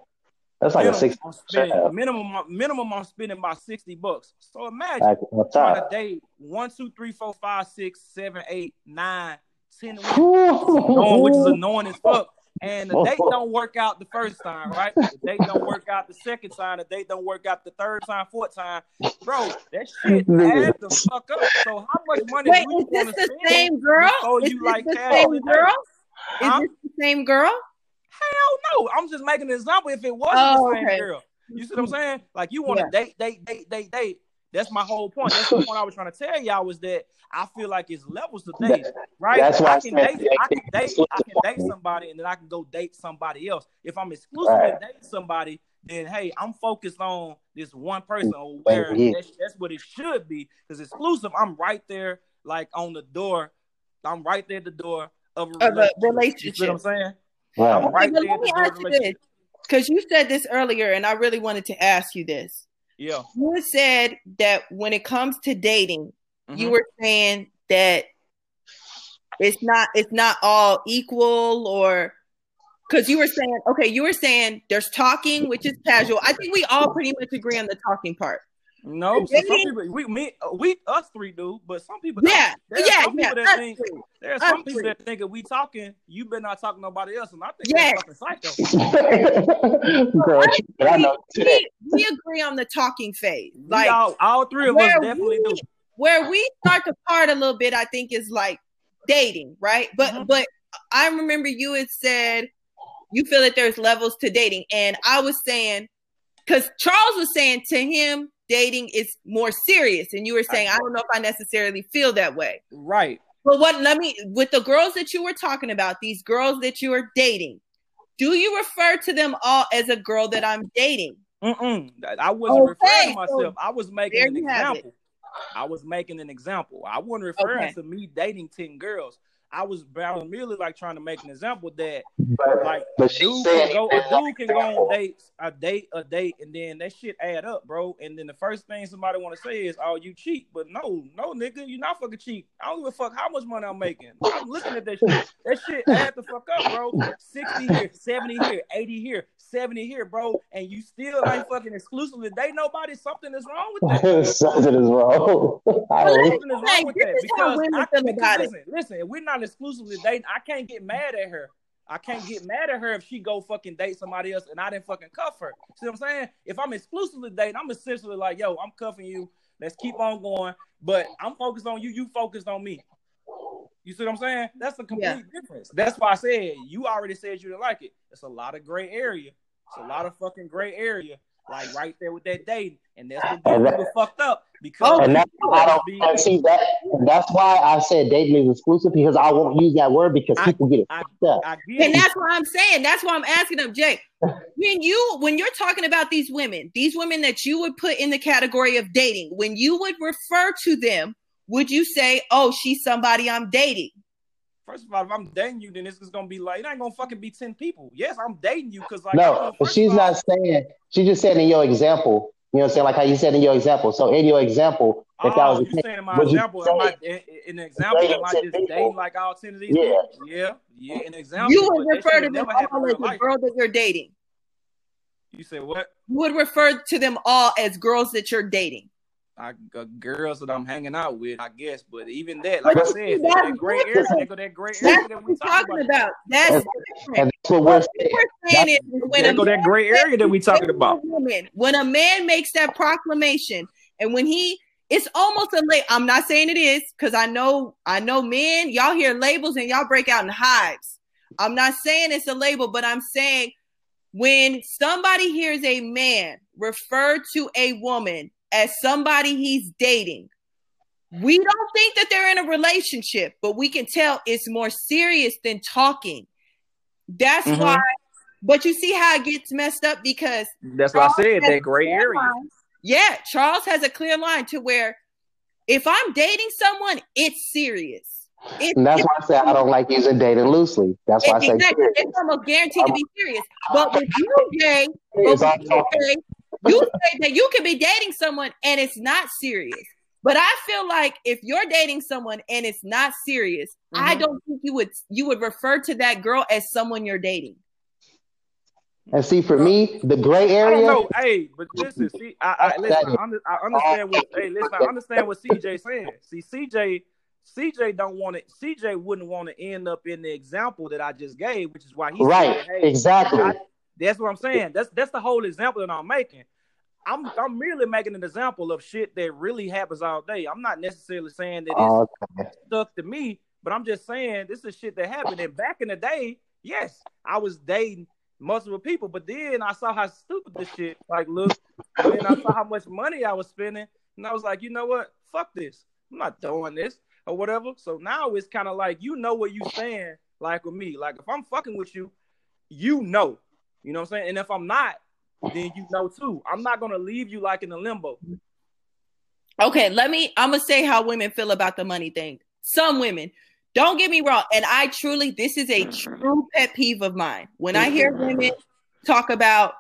That's like a minimum, six I'm spending, Yeah. minimum minimum I'm spending about sixty bucks. So imagine back on trying to top. date one, two, three, four, five, six, seven, eight, nine, ten annoying, which is annoying as fuck. And the date don't work out the first time, right? The date don't work out the second time. The date don't work out the third time, fourth time. Bro, that shit Nigga. adds the fuck up. So how much money Wait, do you is this the spend same girl? before Is you this like the same date? girl? Huh? Is this the same girl? Hell no. I'm just making an example. If it wasn't Oh, the same okay. girl, you see what I'm saying? Like you want to date, date, date, date, date. That's my whole point. That's the point I was trying to tell y'all was that I feel like it's levels to date, right? That's why I I can said date, I can date, I can date somebody, and then I can go date somebody else. If I'm exclusively Right. dating somebody, then hey, I'm focused on this one person, or where Yeah. that's, that's what it should be. Because exclusive, I'm right there, like on the door. I'm right there at the door of a Of a relationship. You relationship. see what I'm saying? Right. I'm right Okay, but let me the door of ask you this, because you said this earlier, and I really wanted to ask you this. Yeah. You said that when it comes to dating, you Mhm. were saying that it's not it's not all equal, or because you were saying okay, you were saying there's talking, which is casual. I think we all pretty much agree on the talking part. No, so some people we me we us three do, but some people Yeah, There yeah, some yeah. people that think- three. There are Us some people three. that think if we talking, you better not talk to nobody else, and I think Yes. that's fucking psycho. Girl, but I know we, we, we agree on the talking phase. Like all, all three of us where definitely we- do. where we start to part a little bit, I think is like dating, right? But Mhm. but I remember you had said you feel that there's levels to dating, and I was saying because Charles was saying to him dating is more serious, and you were saying I don't know if I necessarily feel that way. Right. But what let me with the girls that you were talking about, these girls that you are dating, do you refer to them all as a girl that I'm dating? Mm-mm. I wasn't Okay, referring to myself. I was making there an you have it. example. I was making an example. I wasn't referring Okay. to me dating ten girls. I was I was merely like trying to make an example that But, like but she dude said can go a dude can go on dates a date a date and then that shit add up bro. And then the first thing somebody want to say is oh you cheat but no no nigga you not fucking cheat I don't give a fuck how much money I'm making. I'm looking at that shit. That shit add the fuck up bro. 60 here 70 here 80 here 70 here bro. And you still ain't fucking exclusively date nobody something is wrong with that. Something is wrong. I Well, don't something is wrong with this that is how because, I, feel because about it. listen, listen, we're not exclusively dating, I can't get mad at her. I can't get mad at her if she go fucking date somebody else and I didn't fucking cuff her. See what I'm saying? If I'm exclusively dating, I'm essentially like, yo, I'm cuffing you. Let's keep on going. But I'm focused on you. You focused on me. You see what I'm saying? That's a complete Yeah. difference. That's why I said you already said you didn't like it. It's a lot of gray area. It's a lot of fucking gray area. Like right there with that dating. And that's what And that- people fucked up because and that's why I don't be- and see that that's why I said dating is exclusive because I won't use that word because I- people get it I- fucked up. I get And it. that's what I'm saying. That's why I'm asking them, Jay. When you when you're talking about these women, these women that you would put in the category of dating, when you would refer to them, would you say, "Oh, she's somebody I'm dating"? First of all, if I'm dating you, then this is gonna be like it ain't gonna fucking be ten people. Yes, I'm dating you because like no, but she's all, not saying. She just said in your example. You know, what I'm saying like how you said in your example. So in your example, if oh, that was you a saying my example, am I, in, in an example, am I just dating like all ten of these? Yeah, people? yeah, yeah. An example. You would refer to them all as the girl that you're dating. You said what? You would refer to them all as girls that you're dating. I, uh, girls that I'm hanging out with, I guess. But even that, like but I said, that, that gray area, they that gray area that we talking about. about. That's, that's what we're saying. We're saying is when go that gray area that we talking about. Woman, when a man makes that proclamation, and when he, it's almost a late. I'm not saying it is because I know, I know, men, y'all hear labels and y'all break out in hives. I'm not saying it's a label, but I'm saying when somebody hears a man refer to a woman as somebody he's dating, we don't think that they're in a relationship, but we can tell it's more serious than talking. That's mm-hmm. why. But you see how it gets messed up because that's what I said. That gray area. Line. Yeah, Charles has a clear line to where if I'm dating someone, it's serious. It's, and that's why I said I don't like using dating loosely. That's why. I say serious. it's almost guaranteed to be serious. But with you, Jay, but with you, Jay, you say that you can be dating someone and it's not serious. But I feel like if you're dating someone and it's not serious, mm-hmm. I don't think you would you would refer to that girl as someone you're dating. And see, for me, the gray area. No, hey, but listen, see, I, I, listen, I, I understand what. hey, listen, I understand what CJ saying. See, CJ, CJ don't want it. CJ wouldn't want to end up in the example that I just gave, which is why he's right. Saying, hey, exactly. I, that's what I'm saying. That's that's the whole example that I'm making. I'm I'm merely making an example of shit that really happens all day. I'm not necessarily saying that it's okay. stuck to me, but I'm just saying this is shit that happened. And back in the day, yes, I was dating multiple people, but then I saw how stupid this shit like look, and then I saw how much money I was spending, and I was like, you know what? Fuck this. I'm not doing this or whatever. So now it's kind of like you know where you stand, like with me. Like if I'm fucking with you, you know. You know what I'm saying? And if I'm not, then you know too. I'm not gonna leave you like in a limbo. Okay, let me. I'm gonna say how women feel about the money thing. Some women, don't get me wrong, and I truly, this is a true pet peeve of mine. When I hear women talk about,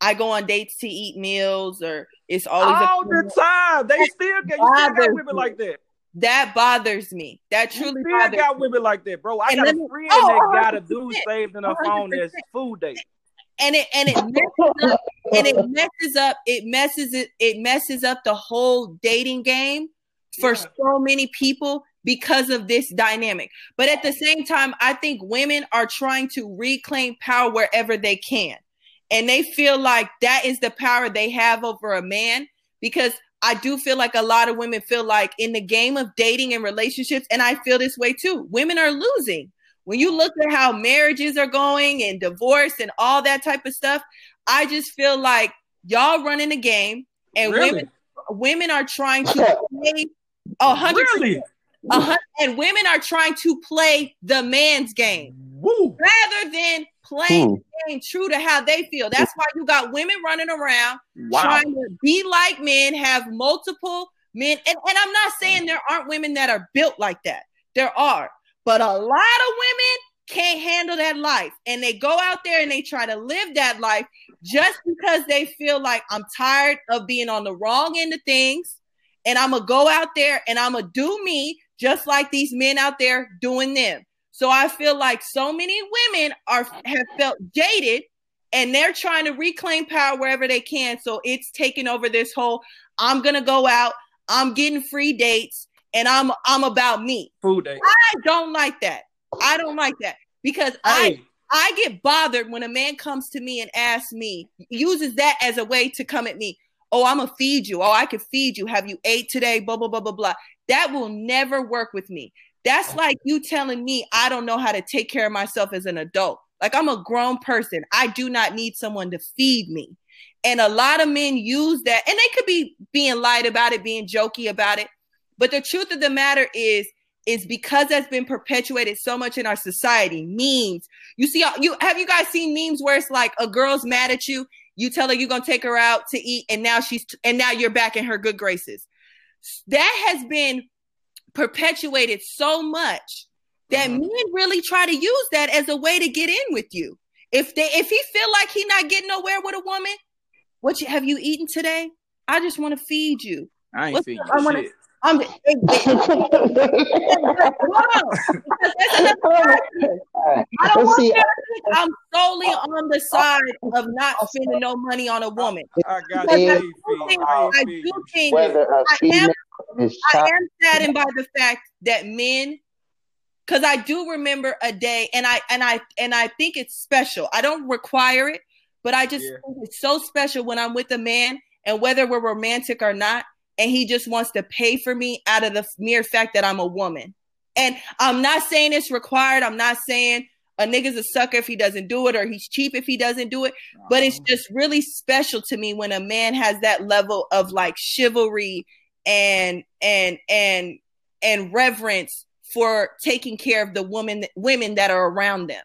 I go on dates to eat meals, or it's always all the time. They still get you still got women like that. That bothers me. That truly you still got women like that, bro. I and got a friend oh, that got a dude saved in her phone as food date and it and it messes up, and it messes up it messes it it messes up the whole dating game for yeah. so many people because of this dynamic. But at the same time, I think women are trying to reclaim power wherever they can. And they feel like that is the power they have over a man because I do feel like a lot of women feel like in the game of dating and relationships, and I feel this way too, women are losing when you look at how marriages are going and divorce and all that type of stuff, I just feel like y'all running a game and really? women women are trying to play a hundred really? and women are trying to play the man's game Woo. rather than playing hmm. the game true to how they feel. That's why you got women running around wow. trying to be like men, have multiple men. And, and I'm not saying there aren't women that are built like that. There are. But a lot of women can't handle that life and they go out there and they try to live that life just because they feel like I'm tired of being on the wrong end of things and I'm gonna go out there and I'm gonna do me just like these men out there doing them. So I feel like so many women are have felt jaded and they're trying to reclaim power wherever they can. So it's taking over this whole I'm gonna go out, I'm getting free dates, and I'm I'm about me. Food day. I don't like that. I don't like that because hey. I I get bothered when a man comes to me and asks me, uses that as a way to come at me. Oh, I'm gonna feed you. Oh, I could feed you. Have you ate today? Blah blah blah blah blah. That will never work with me. That's like you telling me I don't know how to take care of myself as an adult. Like I'm a grown person. I do not need someone to feed me. And a lot of men use that, and they could be being light about it, being jokey about it. But the truth of the matter is, is because that's been perpetuated so much in our society. Memes. You see, you have you guys seen memes where it's like a girl's mad at you, you tell her you're gonna take her out to eat, and now she's and now you're back in her good graces. That has been perpetuated so much that Mhm. men really try to use that as a way to get in with you. If they if he feel like he not getting nowhere with a woman, what you have you eaten today? I just want to feed you. I ain't What's feeding I you wanna- shit. I'm hold on. Because that's another factor. I don't want see. I'm solely on the side of not spending no money on a woman. I got Because you. I I do think. I ain't I feeding do think Whether am I am saddened by the fact that men because I do remember a day and I and I and I think it's special. I don't require it, but I just Yeah. think it's so special when I'm with a man and whether we're romantic or not, and he just wants to pay for me out of the mere fact that I'm a woman. And I'm not saying it's required. I'm not saying a nigga's a sucker if he doesn't do it or he's cheap if he doesn't do it. But it's just really special to me when a man has that level of like chivalry and and and and reverence for taking care of the woman women that are around them.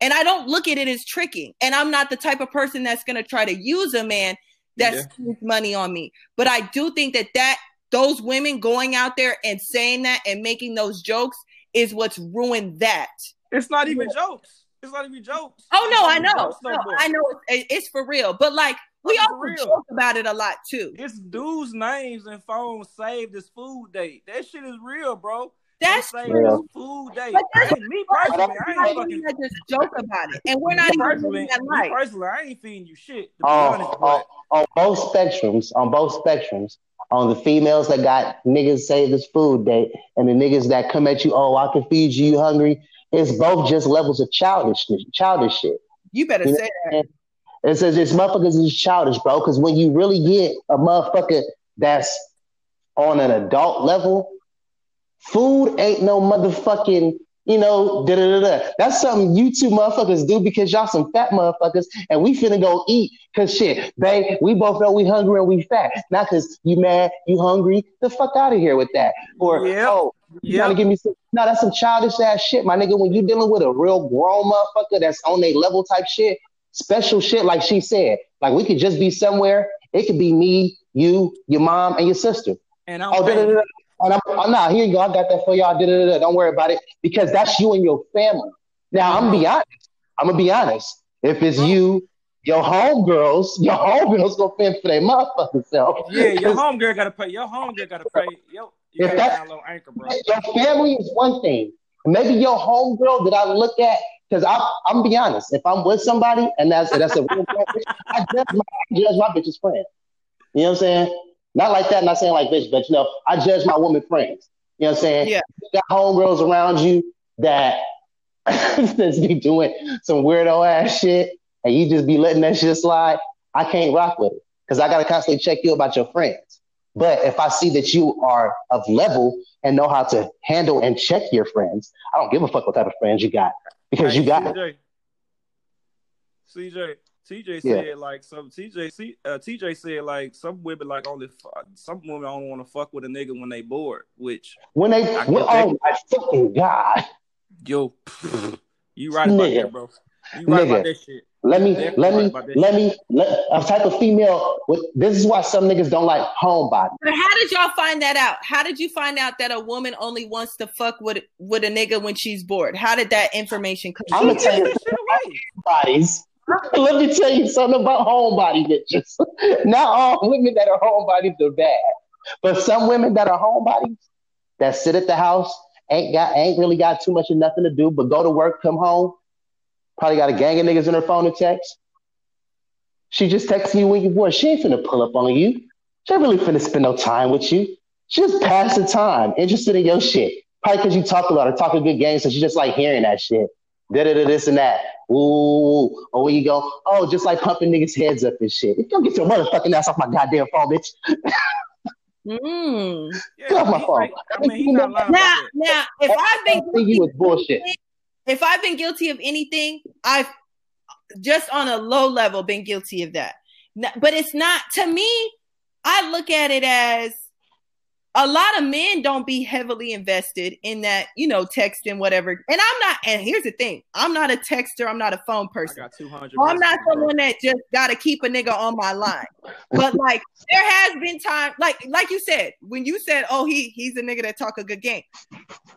And I don't look at it as tricking. And I'm not the type of person that's going to try to use a man that Yeah. spends money on me. But I do think that that those women going out there and saying that and making those jokes is what's ruined that. It's not even jokes. It's not even jokes. Oh no, I know, no No. I know, it's, it's for real. But like oh, we It's for also joke about it a lot too. It's dudes' names and phones saved as food date. That shit is real, bro. That's They true. as food date. But I that's- me personally, I I ain't fucking. just joke about it, and we're not even personally, doing that me light. personally, I ain't feeding you shit. To be on, honest, on, but on both spectrums, on both spectrums, on the females that got niggas say this food date and the niggas that come at you, oh, I can feed you, you hungry. It's both just levels of childish, childish shit. You better You know, say that. It says this motherfuckers is childish, bro. Because when you really get a motherfucker that's on an adult level, food ain't no motherfucking, you know, da da da da. That's something you two motherfuckers do because y'all some fat motherfuckers, and we finna go eat. Cause shit, babe, we both know we hungry and we fat. Not cause you mad, you hungry. The fuck out of here with that. Or Yep. oh, you trying to give me some? No, that's some childish ass shit, my nigga. When you dealing with a real grown motherfucker that's on their level type shit, special shit, like she said. Like we could just be somewhere. It could be me, you, your mom, and your sister. and I'm Oh, da, da, da, da. And I'm, oh, nah, here. I got that for y'all. Da, da, da, da. Don't worry about it because that's you and your family. Now I'm gonna be mm-hmm. honest. I'm gonna be honest. If it's mm-hmm. you, your homegirls, your homegirls gonna fend for their motherfucking self. Yeah, your homegirl gotta pay. Your homegirl gotta pay. Yo, you If gotta download Anchor, bro. Your family is one thing. Maybe your homegirl that I look at, because I'm, I'm be honest, if I'm with somebody and that's that's a real I judge my, I judge my bitch's friend. You know what I'm saying? Not like that, not saying like bitch, but you know, I judge my woman friends. You know what I'm saying? Yeah. You got homegirls around you that just be doing some weirdo ass shit and you just be letting that shit slide. I can't rock with it because I gotta constantly check you about your friends. But if I see that you are of level and know how to handle and check your friends, I don't give a fuck what type of friends you got because you got CJ. CJ. TJ Yeah. said like some TJ uh, TJ said like some women like only fu- some women don't want to fuck with a nigga when they bored. Which when they I when, get that. oh my fucking god. yo, you right about Nigga. that, bro. You right Nigga. about that shit. Let me Definitely let me about let me let a type of female with this is why some niggas don't like homebody. But how did y'all find that out? How did you find out that a woman only wants to fuck with with a nigga when she's bored? How did that information come? I'm gonna tell you That shit away. homebodies. Let me tell you something about homebody bitches. Not all women that are homebodies are bad, but some women that are homebodies that sit at the house ain't got ain't really got too much of nothing to do, but go to work, come home, probably got a gang of niggas in her phone to text. She just texting you when you're bored. She ain't finna pull up on you. She ain't really finna spend no time with you. She just pass the time, interested in your shit. Probably because you talk a lot or talk a good game, so she just like hearing that shit. Da da da this and that. Ooh, oh, where you go? Oh, just like pumping niggas' heads up and shit. Don't get your motherfucking ass off my goddamn phone, bitch. Mm. Yeah, Get off my he- phone. I mean, he's not lying about Now, now, if I've been I think you was bullshit. if I've been guilty of anything, I've just on a low level been guilty of that. But it's not to me. I look at it as a lot of men don't be heavily invested in that, you know, texting, whatever. And I'm not, and here's the thing I'm not a texter, I'm not a phone I person. got 200. I'm not someone that just gotta keep a nigga on my line. But like there has been time, like like you said, when you said, "Oh, he he's a nigga that talk a good game."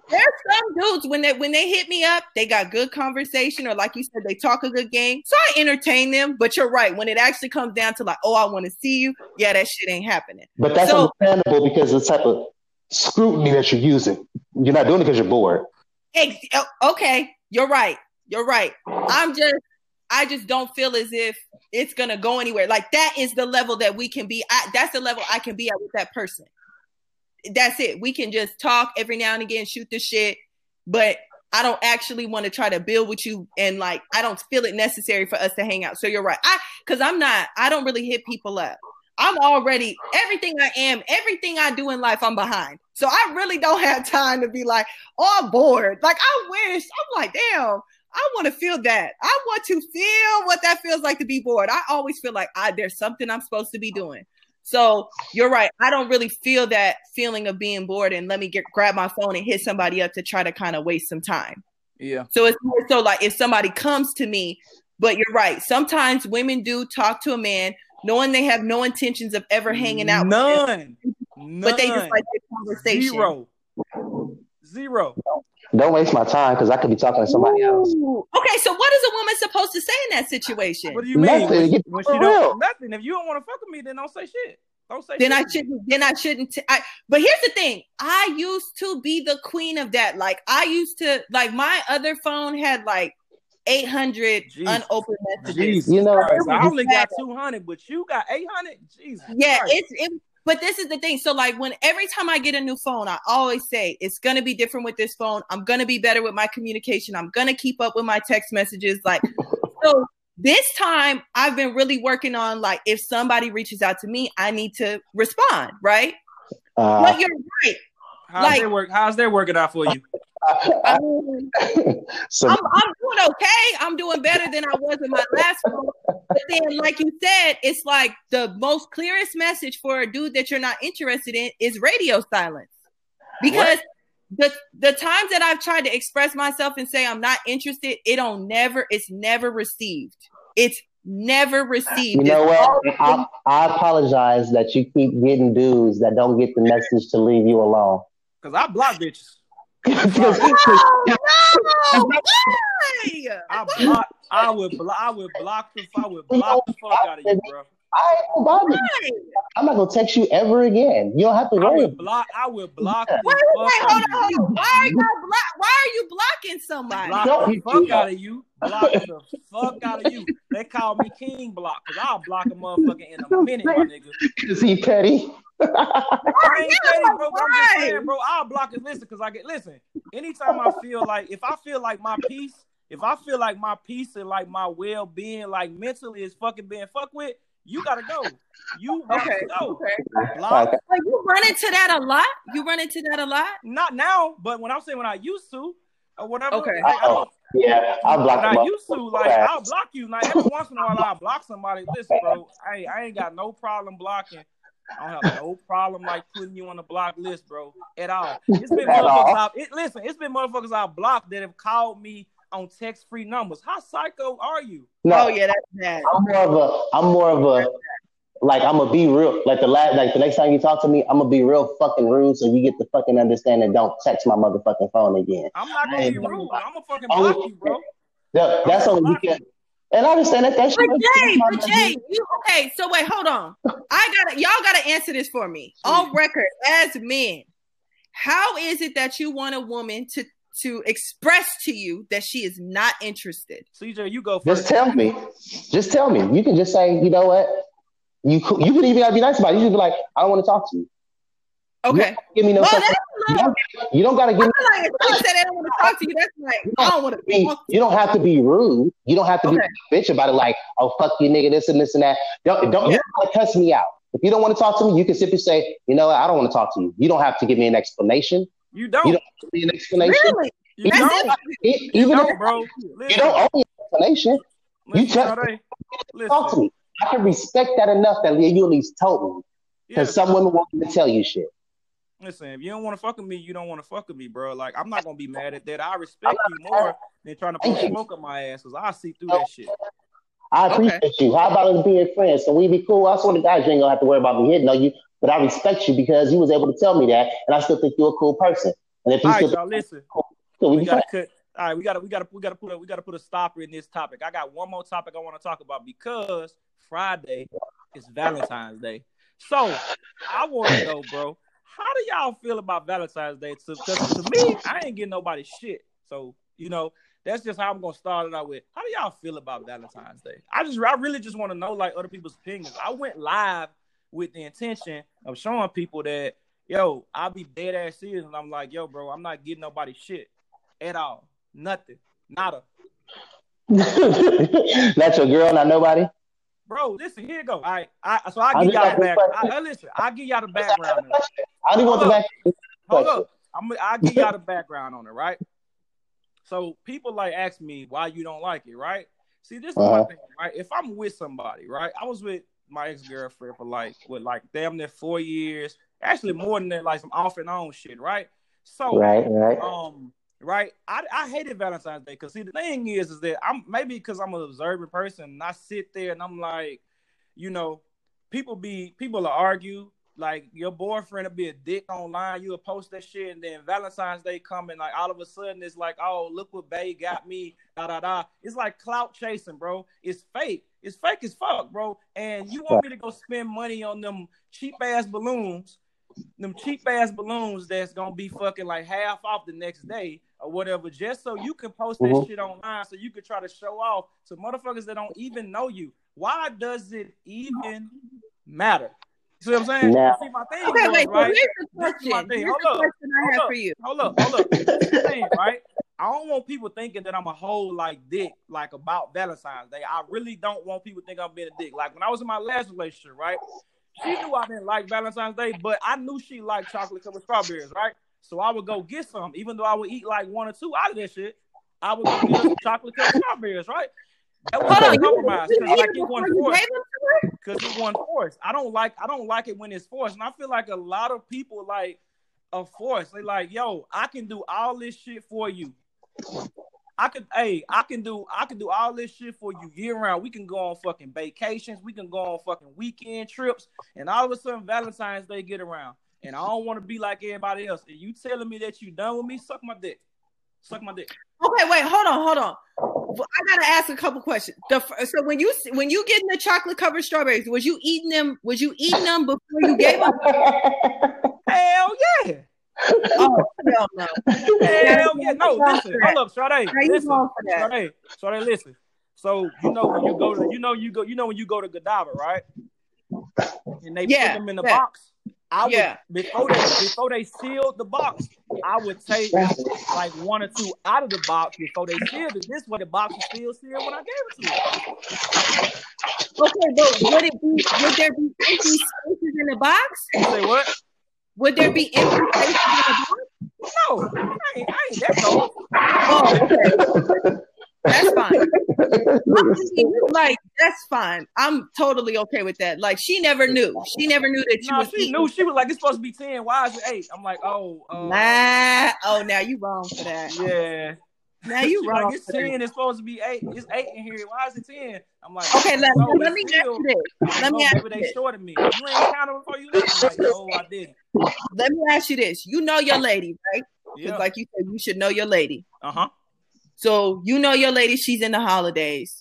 There's some dudes when they when they hit me up, they got good conversation, or like you said, they talk a good game. So I entertain them. But you're right, when it actually comes down to like, "Oh, I want to see you," yeah, that shit ain't happening. But that's So- understandable because it's the type of scrutiny that you're using. You're not doing it because you're bored. Oh, okay, you're right. You're right. I'm just, I just don't feel as if it's gonna go anywhere. Like that is the level that we can be at. That's the level I can be at with that person. That's it. We can just talk every now and again, shoot the shit, but I don't actually want to try to build with you, and like I don't feel it necessary for us to hang out. So you're right. I because I'm not. I don't really hit people up. I'm already everything I am, everything I do in life, I'm behind. So I really don't have time to be like, all bored. Like I wish. I'm like, damn, I want to feel that. I want to feel what that feels like to be bored. I always feel like I there's something I'm supposed to be doing. So you're right. I don't really feel that feeling of being bored and let me get grab my phone and hit somebody up to try to kind of waste some time. Yeah. So it's more so like if somebody comes to me, but you're right. Sometimes women do talk to a man knowing they have no intentions of ever hanging out, with him, None. None. but they just like the conversation. Zero. Zero. Don't waste my time because I could be talking to somebody else. Okay, so what is a woman supposed to say in that situation? What do you mean? Nothing. When, she, when she don't nothing. If you don't want to fuck with me, then don't say shit. Don't say then shit. I shouldn't. Then I shouldn't. T- I, but here's the thing: I used to be the queen of that. Like I used to. Like my other phone had like 800 Jesus. unopened messages. Jesus You know, Christ. I only got 200, but you got 800. Jesus. Yeah, Christ. it's it. But this is the thing. So like when every time I get a new phone, I always say it's gonna be different with this phone. I'm gonna be better with my communication. I'm gonna keep up with my text messages. Like so. This time, I've been really working on like if somebody reaches out to me, I need to respond, right? Uh, but you're right. How's like- that work? How's that working out for you? I mean, so I'm, I'm doing okay. I'm doing better than I was in my last one. But then, like you said, it's like the most clearest message for a dude that you're not interested in is radio silence. Because the the times that I've tried to express myself and say I'm not interested, it don't never, it's never received. It's never received. you know It's what? I, I apologize that you keep getting dudes that don't get the message to leave you alone. Because I block bitches. Oh, no! I block. I would block. I would block the. I would block the fuck out of you, bro. I ain't gonna bother you. Why? I'm not gonna text you ever again. You don't have to I worry. would block. I will block the Wait, wait, wait, hold on, you. hold on. Why are you block? Why are you blocking somebody? Block Don't the fuck you. out of you. Block the fuck out of you. They call me King Block because I'll block a motherfucker in a minute, my nigga. Is he petty? I ain't Yeah, petty, bro. I'm just why? saying, bro. I'll block it. Listen, because I get listen. Anytime I feel like, if I feel like my peace, if I feel like my peace and like my well being, like mentally is fucking being fucked with, you gotta go. You Okay, go. okay. Block. Okay. Like you run into that a lot. You run into that a lot. Not now, but when I'm saying when I used to, or whatever. Okay. Like, I don't, Yeah, I blocked when him I up. used to, like, I'll block you. Like every once in a while, I'll block somebody. Listen, bro, I, I ain't got no problem blocking. I don't have no problem like putting you on the block list, bro, at all. It's been At all. motherfuckers. I've, it, listen, it's been motherfuckers I've blocked that have called me on text free numbers. How psycho are you? No, Oh yeah, that's bad. I'm more of a. I'm more of a. Like I'm gonna be real. Like the last, like the next time you talk to me, I'm gonna be real fucking rude, so you get to fucking understand and don't text my motherfucking phone again. I'm not gonna Hey, be rude. I'm gonna fucking block you, bro. That- that's only because. And I understand that. That's But Jay, but Jay, you okay? So wait, hold on. I gotta, y'all gotta answer this for me on record as men. How is it that you want a woman to to express to you that she is not interested? CJ, you go Just tell me. Just tell me. You can just say, you know what? You cou- you can even gotta be nice about it. You can be like, I don't want to talk to you. Okay. Give me no. Well, that's you, don't, you don't gotta I give me. feel like if someone said they don't want to talk to you, that's like I don't want to be, you don't have to be rude. You don't have to Okay. be a bitch about it. Like, oh fuck you, nigga, this and this and that. Don't don't you don't to cuss me out. If you don't want to talk to me, you can simply say, you know, what, I don't want to talk to you. You don't have to give me an explanation. You don't. You don't give me an explanation. Really? You That's don't. it. E- You Even don't, if bro. you don't owe me an explanation, listen, tell- Sade. talk to Listen. me. I can respect that enough that you at least told me. Yeah. Because some women want me to tell you shit. listen, if you don't want to fuck with me, you don't want to fuck with me, bro. Like I'm not gonna be mad at that. I respect you more than trying to put smoke on my ass because I see through that shit. I Okay. appreciate you. How about us being friends? So we be cool. I swear to God, you ain't gonna have to worry about me hitting on you. But I respect you because you was able to tell me that, and I still think you're a cool person. And if you all right, y'all, listen. cool, we We gotta cut. All right, we gotta, we gotta, we gotta put a, we gotta put a stopper in this topic. I got one more topic I want to talk about because Friday is Valentine's Day. So I want to know, bro, how do y'all feel about Valentine's Day? Because to me, I ain't getting nobody shit. So you know, that's just how I'm gonna start it out with. How do y'all feel about Valentine's Day? I just, I really just want to know like other people's opinions. I went live with the intention of showing people that, yo, I'll be dead ass serious, and I'm like, yo, bro, I'm not getting nobody shit at all. Nothing. Nada. That's your girl, not nobody. Bro, listen, here you go. All right. I, so I give y'all the this back. I, I- listen, I give y'all the background. I don't want the back. Hold up. I'm I'll give y'all the background on it, right? So people like ask me why you don't like it, right? See, this is my Uh-huh. thing, right? If I'm with somebody, right? I was with my ex girlfriend for like what, like damn near four years, actually more than that, like some off and on shit, right? So Right, right. um right i i hated valentine's day because see the thing is is that i'm maybe because i'm an observant person and i sit there and i'm like you know people be people will argue like your boyfriend will be a dick online you'll post that shit and then valentine's day coming like all of a sudden it's like oh look what bae got me da da da it's like clout chasing bro it's fake it's fake as fuck bro and you want me to go spend money on them cheap ass balloons them cheap ass balloons that's gonna be fucking like half off the next day or whatever, just so you can post that Mhm. shit online so you can try to show off to motherfuckers that don't even know you. Why does it even matter? See what I'm saying? Now- See my thing Okay, was, wait. So right? here's the This is my question. Here's Hold the up. question I Hold have up. for you. Hold up, hold up. This the thing, right? I don't want people thinking that I'm a whole like dick, like about Valentine's Day. I really don't want people to think I'm being a dick. Like when I was in my last relationship, right? She knew I didn't like Valentine's Day, but I knew she liked chocolate covered strawberries, right? So I would go get some, even though I would eat like one or two out of that shit. I would go get some chocolate covered strawberries, right? That was Hold a on, compromise because like it wasn't forced gave them to her? because it wasn't forced. I don't like I don't like it when it's forced, and I feel like a lot of people like are forced. They like, yo, I can do all this shit for you. I could, hey, I can do, I can do all this shit for you year round. We can go on fucking vacations. We can go on fucking weekend trips, and all of a sudden Valentine's Day get around, and I don't want to be like everybody else. And you telling me that you done with me? Suck my dick. Suck my dick. Okay, wait, hold on, hold on. I gotta ask a couple questions. The, so when you when you getting the chocolate covered strawberries, was you eating them? Was you eating them before you gave them? Hell yeah. Oh hell no! Hell yeah. No, listen. Hold up, Sade. Listen. going for? Sade, Sade, listen. So you know when you go to you know you go you know when you go to Godiva, right? And they Yeah, put them in the yeah. box. I would Yeah. before they before they sealed the box, I would take like one or two out of the box before they sealed it. This way the box is still sealed when I gave it to you. Okay, but would it be? Would there be empty spaces in the box? You say what? Would there be empty spaces in the box? No, I ain't, I ain't that cold. Oh, okay. That's fine. Like that's fine. I'm totally okay with that. Like she never knew. She never knew that she No, was she eating. knew she was like it's supposed to be ten. Why is it eight? I'm like, oh, uh, Nah. Oh, now you wrong for that. yeah. Now you wrong. like it's ten. It's supposed to be eight. It's eight in here. Why is it ten? I'm like, Okay, let, no, let me ask you this. Let me ask you they shorted me. You ain't counted before you left. I'm like, no, I didn't. Let me ask you this. You know your lady, right? Because Yeah. like you said, you should know your lady. Uh huh. So you know your lady. She's in the holidays.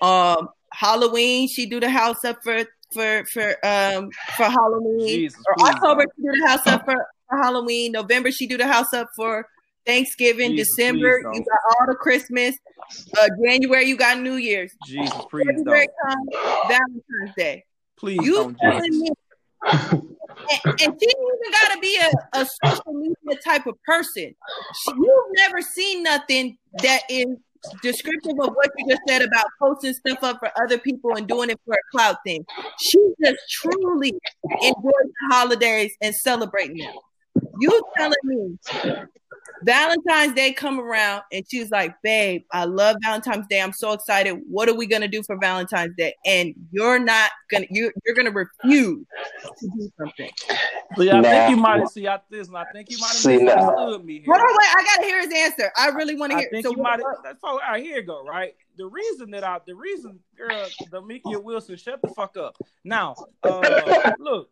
Um, Halloween, she do the house up for for for um for Halloween. Jesus, or October, she do the house up for, for Halloween. November, she do the house up for Thanksgiving. Jesus, December, please you got all the Christmas. Uh, January, you got New Year's. Jesus, please February don't. comes Valentine's Day. Please You don't. telling me? And, and she even got to be a, a social media type of person. She, you've never seen nothing that is descriptive of what you just said about posting stuff up for other people and doing it for a cloud thing. She just truly enjoys the holidays and celebrating them. You telling me Valentine's Day come around and she's like, babe, I love Valentine's Day. I'm so excited. What are we gonna do for Valentine's Day? And you're not gonna you you're gonna refuse to do something. See, I Nah. think you might have see I this, and I think you might have See, nah. me here. Hold on, wait, I gotta hear his answer. I really want to I hear think so you might. So, all right, here you go. Right, the reason that I, the reason, girl, Damikia Wilson, shut the fuck up. Now, uh, look,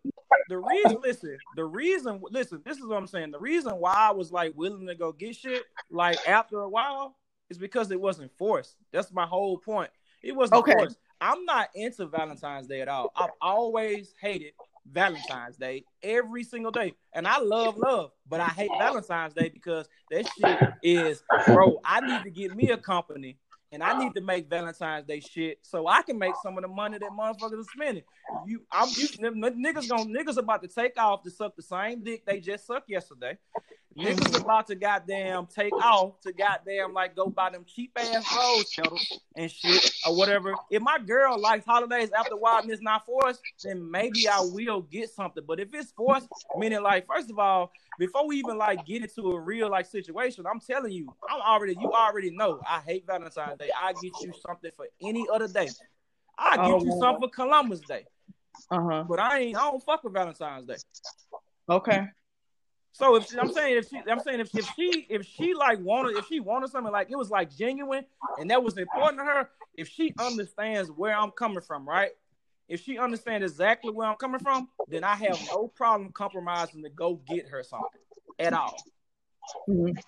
the reason, listen, the reason, listen, this is what I'm saying. The reason why I was like willing to go get shit, like after a while, is because it wasn't forced. That's my whole point. It wasn't Okay. forced. I'm not into Valentine's Day at all. I've always hated Valentine's Day every single day. And I love love, but I hate Valentine's Day because that shit is, bro, I need to get me a company and I need to make Valentine's Day shit so I can make some of the money that motherfuckers are spending. You, I'm you, niggas gonna niggas about to take off to suck the same dick they just sucked yesterday. Niggas about to goddamn take off to goddamn like go buy them cheap ass rose petals and shit or whatever. If my girl likes holidays after a while and it's not forced, then maybe I will get something. But if it's forced, meaning like first of all, before we even like get into a real like situation, I'm telling you, I'm already you already know I hate Valentine's Day. I get you something for any other day. I get Oh, you something for Columbus Day, Uh-huh. but I ain't I don't fuck with Valentine's Day. Okay. So if I'm saying if she, I'm saying if, if she if she like wanted if she wanted something like it was like genuine and that was important to her, if she understands where I'm coming from, right? If she understands exactly where I'm coming from, then I have no problem compromising to go get her something at all. Mhm.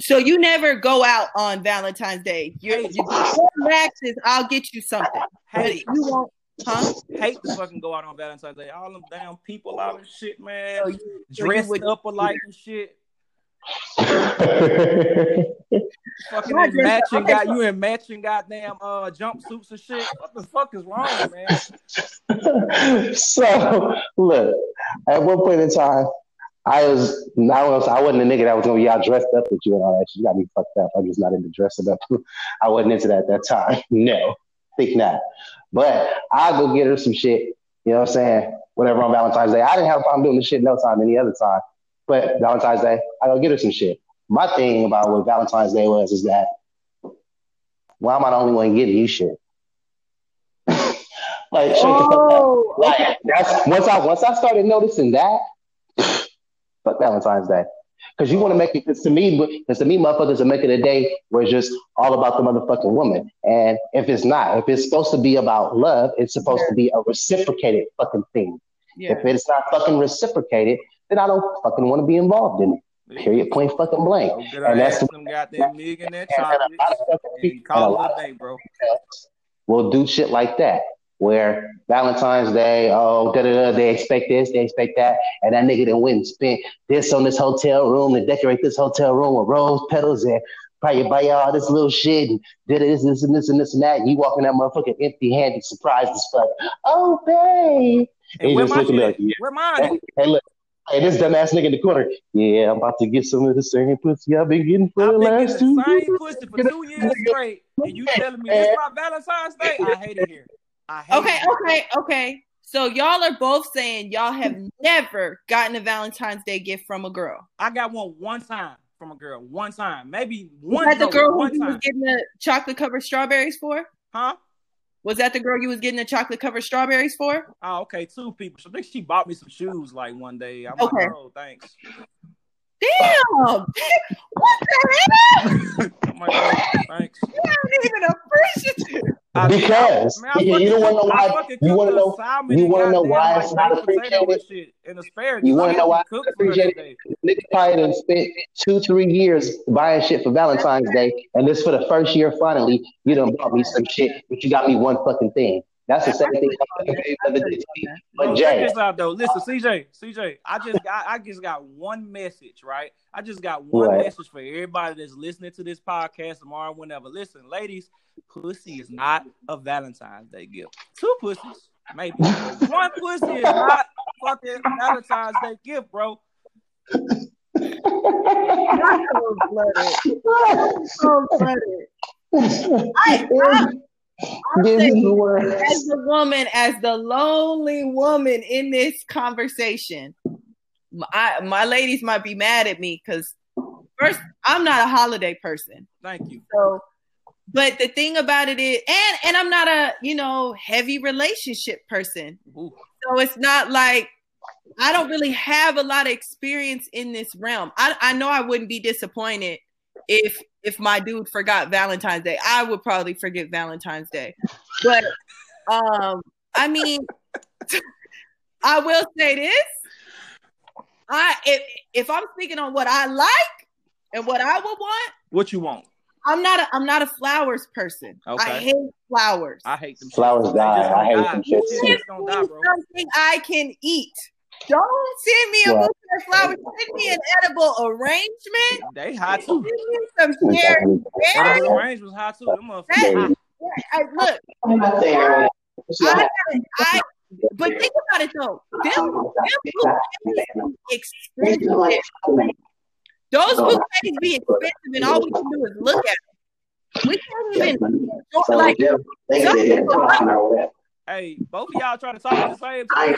So you never go out on Valentine's Day. You're, Hey. you your max is I'll get you something. Hey, you won't, huh? hate to fucking go out on Valentine's Day. All them damn people out and shit, man. So you, so you Dressed would- up alike and shit. Fucking in matching Okay, got you in matching goddamn uh jumpsuits and shit. What the fuck is wrong, man? so look, at one point in time, I was I was I wasn't a nigga that was gonna be out dressed up with you and all that. shit. You got me fucked up. I'm just not into dressing up. I wasn't into that at that time. No, think not. But I'll go get her some shit. You know what I'm saying? Whatever on Valentine's Day. I didn't have a problem doing this shit no time any other time. But Valentine's Day, I go get her some shit. My thing about what Valentine's Day was is that why am I the only one getting you shit? like shut the fuck up. Oh, Like that's once I once I started noticing that, fuck Valentine's Day. Because you want to make it, because to me, because to me, motherfuckers are making a day where it's just all about the motherfucking woman. And if it's not, if it's supposed to be about love, it's supposed to be a reciprocated fucking thing. yeah. If it's not fucking reciprocated, then I don't fucking want to be involved in it. Period. Point fucking blank. Go And her that's ass the- some goddamn millionaire And, and a lot chocolates of fucking and people, and a call lot it of a day, bro. will do shit like that. Where Valentine's Day, oh, da da da, they expect this, they expect that, and that nigga then went and spent this on this hotel room and decorate this hotel room with rose petals and probably buy all this little shit and did this, this, and this, and this, and that. And you walking that motherfucking empty handed, surprised as fuck. Oh, babe. And He where just looking like, yeah. Where mine? Hey, hey, look. Hey, this dumbass nigga in the corner. Yeah, I'm about to get some of the same pussy I've been getting for I've the been last getting two the same years. pussy for two years straight, and you telling me this my Valentine's Day? I hate it here. Okay, okay, okay. So y'all are both saying y'all have never gotten a Valentine's Day gift from a girl. I got one one time from a girl, one time, maybe Was one. that the girl who you was getting the chocolate covered strawberries for? huh? Was that the girl you was getting the chocolate covered strawberries for? Oh, okay, two people. So I think she bought me some shoes like one day. I'm Okay. like, oh, thanks. Damn! what the hell? I'm like, oh, thanks. You aren't even appreciative. I- Because Man, I you, you don't want to know why. You want to know. you wanna know why it's not appreciated? shit, asparagus. You wanna know why it's cooked for her appreciated? Nigga probably done spent two, three years buying shit for Valentine's Day, and this for the first year. Finally, you done bought me some shit, but you got me one fucking thing. That's the same thing. I gave gonna me. But check Jay, this out though. Listen, CJ, CJ, I just got I just got one message, right? I just got one What? message for everybody that's listening to this podcast tomorrow, whenever. Listen, ladies, pussy is not a Valentine's Day gift. Two pussies, maybe. one pussy is not fucking Valentine's Day gift, bro. Cold blooded. Cold blooded. I, I, Give me the word. as the woman, as the lonely woman in this conversation, my my ladies might be mad at me because first, I'm not a holiday person. Thank you. So, but the thing about it is, and and I'm not a you know heavy relationship person. Ooh. So it's not like I don't really have a lot of experience in this realm. I, I know I wouldn't be disappointed if if my dude forgot Valentine's Day. I would probably forget Valentine's Day. But um I mean I will say this. I if if I'm speaking on what I like and what I would want, What you want? I'm not a I'm not a flowers person. Okay. I hate flowers. I hate them. Flowers die. I hate them They just don't die, bro. something I can eat. Don't send me a Right. bouquet of flowers. Send me an edible arrangement. They hot too. Send me some cherry berries. Edible range was hot too. Them motherfuckers. I, look, I, gotta- I, but think about it though. Them, them bouquets be expensive. Those bouquets be expensive, and all we can do is look at them. We can't even like. some people- Hey, both of y'all trying to talk at the same time.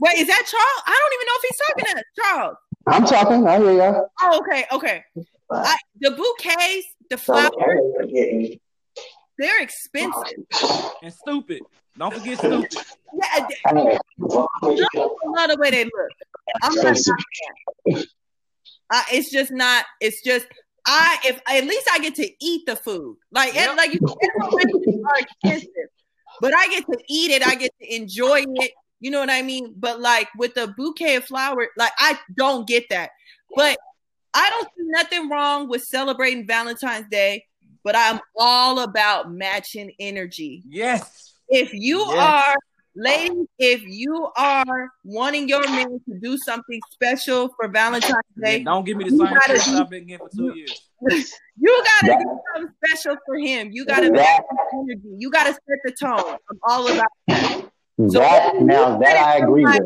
Wait, is that Charles? I don't even know if he's talking to us. Charles. I'm talking. I hear y'all. Oh, okay, okay. I, the bouquets, the flowers, they're expensive. And stupid. Don't forget stupid. Yeah, they- some love the way they look. I'm not. Uh, it's just not. It's just I. If at least I get to eat the food, like Yep. like you edible are expensive, but I get to eat it. I get to enjoy it. You know what I mean? But like with the bouquet of flowers, like I don't get that. But I don't see nothing wrong with celebrating Valentine's Day. But I'm all about matching energy. Yes. If you Yes. are, ladies, if you are wanting your man to do something special for Valentine's Yeah, Day, don't give me the You same gotta shit do- I've been getting for two years. you gotta That- do something special for him. You gotta match That- energy. You gotta set the tone. I'm all about That now that I agree with.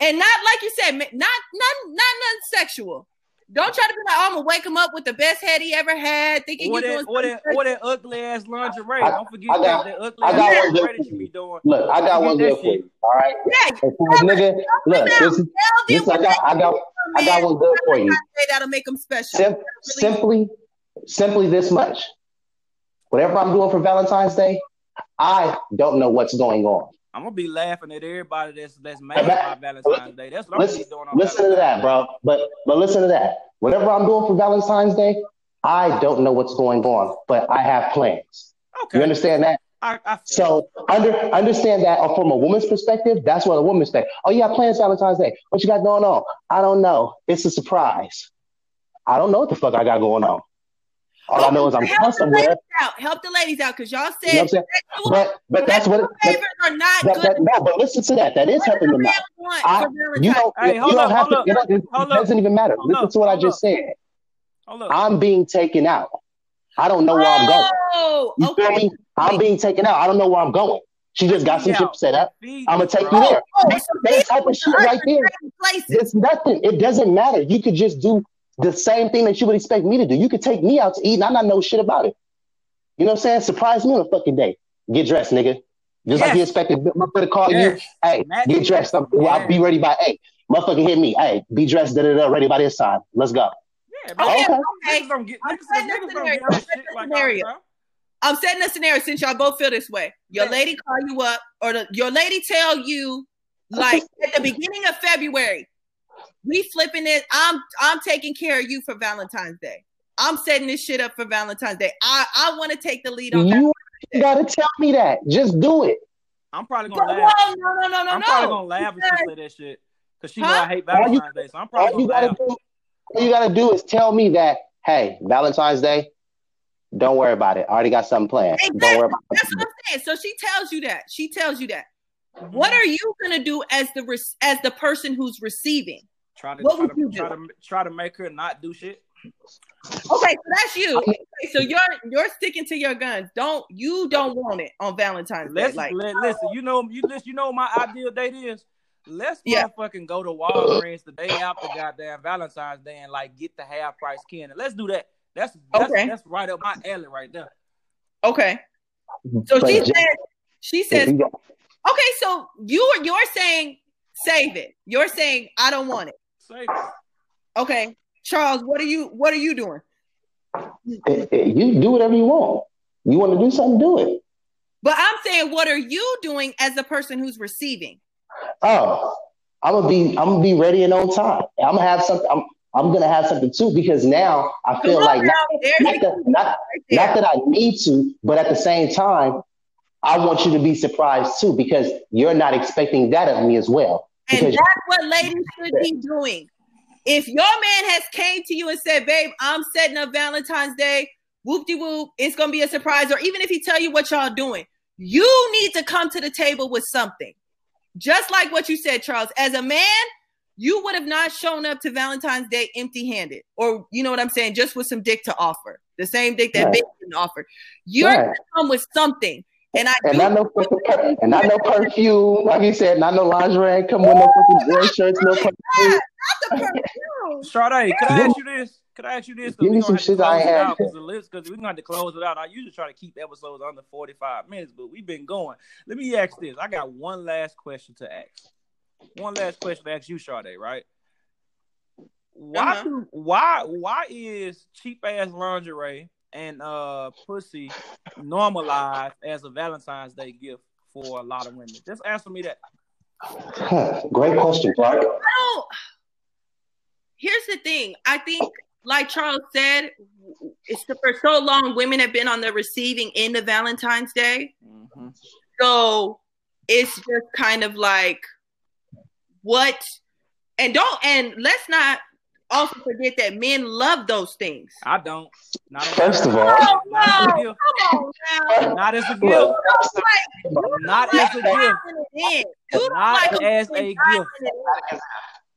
and not like you said, ma- not not not nothing sexual. Don't try to be like, oh, I'm gonna wake him up with the best head he ever had, thinking Or you doing that, or that, or that ugly ass lingerie. I- Don't forget I got- that, that ugly I ass got one lingerie good that for you be doing. Look, I got Don't one good for you. All right. Yeah, If this nigga, look, this is, this I got, I got, I got one good for you. That'll make him special. Sim- simply, simply this much. Whatever I'm doing for Valentine's Day, I don't know what's going on. I'm gonna be laughing at everybody that's that's mad about Valentine's Day. That's what I'm gonna Listen, be doing on listen to that, bro. But but listen to that. Whatever I'm doing for Valentine's Day, I don't know what's going on, but I have plans. Okay. You understand that? I, I So under understand that uh, from a woman's perspective, that's what a woman expects. Oh, have plans Valentine's Day. What you got going on? I don't know. It's a surprise. I don't know what the fuck I got going on. All I know oh, is I'm help going the somewhere. ladies out. Help the ladies out because y'all You know said what I'm saying? sexual But but that's what. But, are not that, good. that, no, but listen to that. That is What helping them out. I- You don't. Hey, you hold don't up, have to. up, It, it doesn't even matter. hold Listen up, to what I just up. said. Hold. I'm being taken out. I don't know where I'm going. Oh, You feel me? I'm being taken out. I don't know where I'm going. She just got some Feed shit set up. Feed I'm gonna take bro. you there. Oh, That, so type of shit right there. It's nothing. It doesn't matter. You could just do the same thing that you would expect me to do. You could take me out to eat and I not know shit about it. You know what I'm saying? Surprise me on a fucking day. Get dressed, nigga. Just like you expected motherfucker to call Yes. you. Hey, Match- get dressed. I'm, I'll be ready by eight. Motherfucker hit me. Hey, be dressed, da da da, ready by this time. Let's go. Yeah. Oh, okay, Okay. okay. Niggas don't I'm niggas, saying niggas this don't scenario. I'm shit saying this like scenario. bro. I'm setting a scenario since y'all both feel this way. Your Yeah. lady call you up, or the, your lady tell you, like at the beginning of February, we flipping it. I'm I'm taking care of you for Valentine's Day. I'm setting this shit up for Valentine's Day. I I want to take the lead on that. You gotta tell me that. Just do it. I'm probably gonna laugh. no, no, no, no, I'm no. probably gonna laugh if she say that shit. Cause she know Huh? I hate All you- Valentine's Day, so I'm All probably you gonna gotta laugh. do, all you gotta do is tell me that, hey, Valentine's Day, don't worry about it. I already got something planned. Don't worry Exactly. about That's what I'm saying. So she tells you that. She tells you that. What mm-hmm. are you gonna do as the re- as the person who's receiving? Try to What try would to, you try do? to try to make her not do shit. Okay, so that's you. Okay, so you're you're sticking to your guns. Don't you don't want it on Valentine's Day? Let's Like let, listen. You know you listen. You know what my ideal date is. Let's Yeah. motherfucking go to Walgreens the day after goddamn Valentine's Day and like get the half price candy. Let's do that. That's that's, Okay. that's right up my alley right there. okay. So But she just- said she says okay. So you are you're saying save it. You're saying I don't want it. Okay. Charles, what are you what are you doing? Eh, eh, You do whatever you want. You want to do something, do it. But I'm saying, what are you doing as the person who's receiving? Oh, I'm gonna be I'm gonna be ready and on time. I'm gonna have something. I'm I'm gonna have something too because now I feel like not, not that, not, not that I need to, but at the same time, I want you to be surprised too because you're not expecting that of me as well. And Because that's what ladies should be doing. If your man has came to you and said, "Babe, I'm setting up Valentine's Day," whoop de whoop, it's gonna be a surprise. Or even if he tell you what y'all doing, you need to come to the table with something. Just like what you said, Charles. As a man, you would have not shown up to Valentine's Day empty-handed, or you know what I'm saying, just with some dick to offer, the same dick that Right. Big didn't offer. You're Right. gonna come with something, and I and do not no fucking and not no perfume, like you said, not no lingerie, come with no fucking boy shirts, no perfume. not the perfume. Sade, could I ask you this? Could I ask you this? Give me some gonna have shit I close ain't it had out yet. because the list because we're gonna have to close it out. I usually try to keep episodes under 45 minutes, but we've been going. Let me ask this. I got one last question to ask. One last question to ask you, Sade, right? Why Uh-huh. why why is cheap ass lingerie and uh pussy normalized as a Valentine's Day gift for a lot of women? Just answer me that. Huh, Great question, Clark. I don't. Here's the thing. I think, like Charles said, it's for so long women have been on the receiving end of Valentine's Day. Mm-hmm. So it's just kind of like what, and don't, and let's not also forget that men love those things. I don't. Not First of all, Oh Not as a no! gift. Come on. Not as a gift. Look, Not as a gift. Dialing it in. You don't as a gift.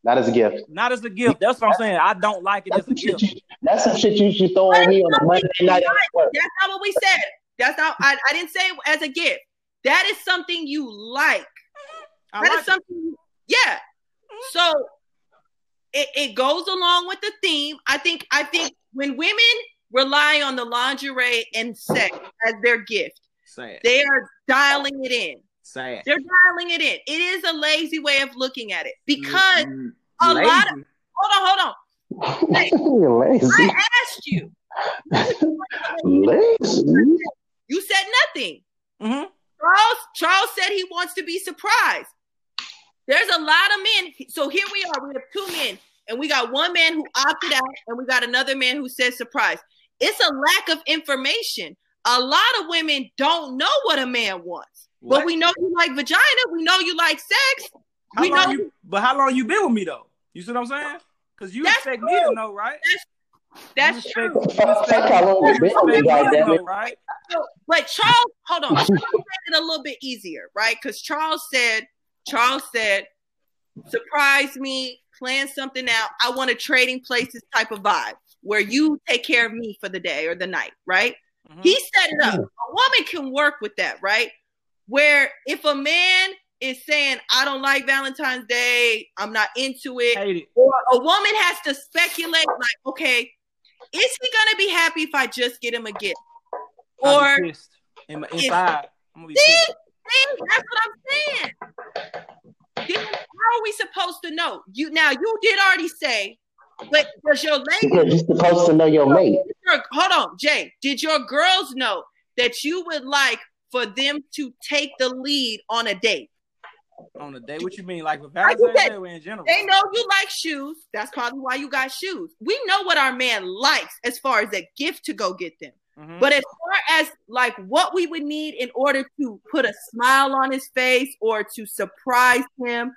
not as a gift. Not as a gift. That's what I'm saying. I don't like it That's as a some shit gift. you, that's some shit you should throw on me on a Monday night. That's not what we said. That's not. I, I didn't say it as a gift. That is something you like. I That is like it. something. Yeah. So it, it goes along with the theme. I think. I think when women rely on the lingerie and sex as their gift, they are dialing it in. Sad. They're dialing it in. It is a lazy way of looking at it because Mm, a lazy. lot of hold on, hold on. You're lazy. I asked you. lazy. You said nothing. Mhm. Charles Charles said he wants to be surprised. There's a lot of men. So here we are. We have two men, and we got one man who opted out, and we got another man who said surprise. It's a lack of information. A lot of women don't know what a man wants, What? but we know you like vagina. We know you like sex. How we long know you, but how long you been with me though? You see what I'm saying? Because you That's expect me to know, right? That's you true. you Fuck expect, how long you you been with me, me to goddammit. know, right? But Charles, hold on. Charles made it a little bit easier, right? Because Charles said, Charles said, surprise me, plan something out. I want a trading places type of vibe where you take care of me for the day or the night, right? Mhm. He set it up. A woman can work with that, right? Where if a man is saying, I don't like Valentine's Day, I'm not into it, it. or a woman has to speculate, like, okay, is he gonna be happy if I just get him a gift? Or be pissed. In my, inside, I'm gonna be See? Pissed. See, that's what I'm saying. Then how are we supposed to know? You now you did already say, but does your lady Because you're supposed to know your mate. hold on, Jay? Did your girls know that you would like for them to take the lead on a date? on a date, What you mean, like with Like Valentine's said, Day or in general? They know you like shoes. That's probably why you got shoes. We know what our man likes as far as a gift to go get them. Mhm. But as far as like what we would need in order to put a smile on his face or to surprise him,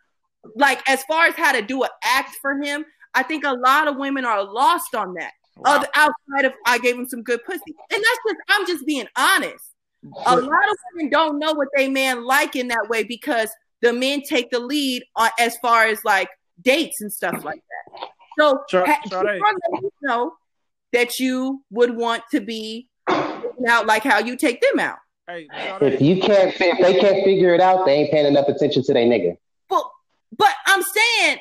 like as far as how to do an act for him, I think a lot of women are lost on that. Wow. Other outside of I gave him some good pussy, and that's just I'm just being honest. A lot of women don't know what they man like in that way because the men take the lead on as far as like dates and stuff like that. So Sure, ha- your know that you would want to be out like how you take them out. Hey, If you can't, if they can't figure it out, they ain't paying enough attention to their nigga. But but I'm saying,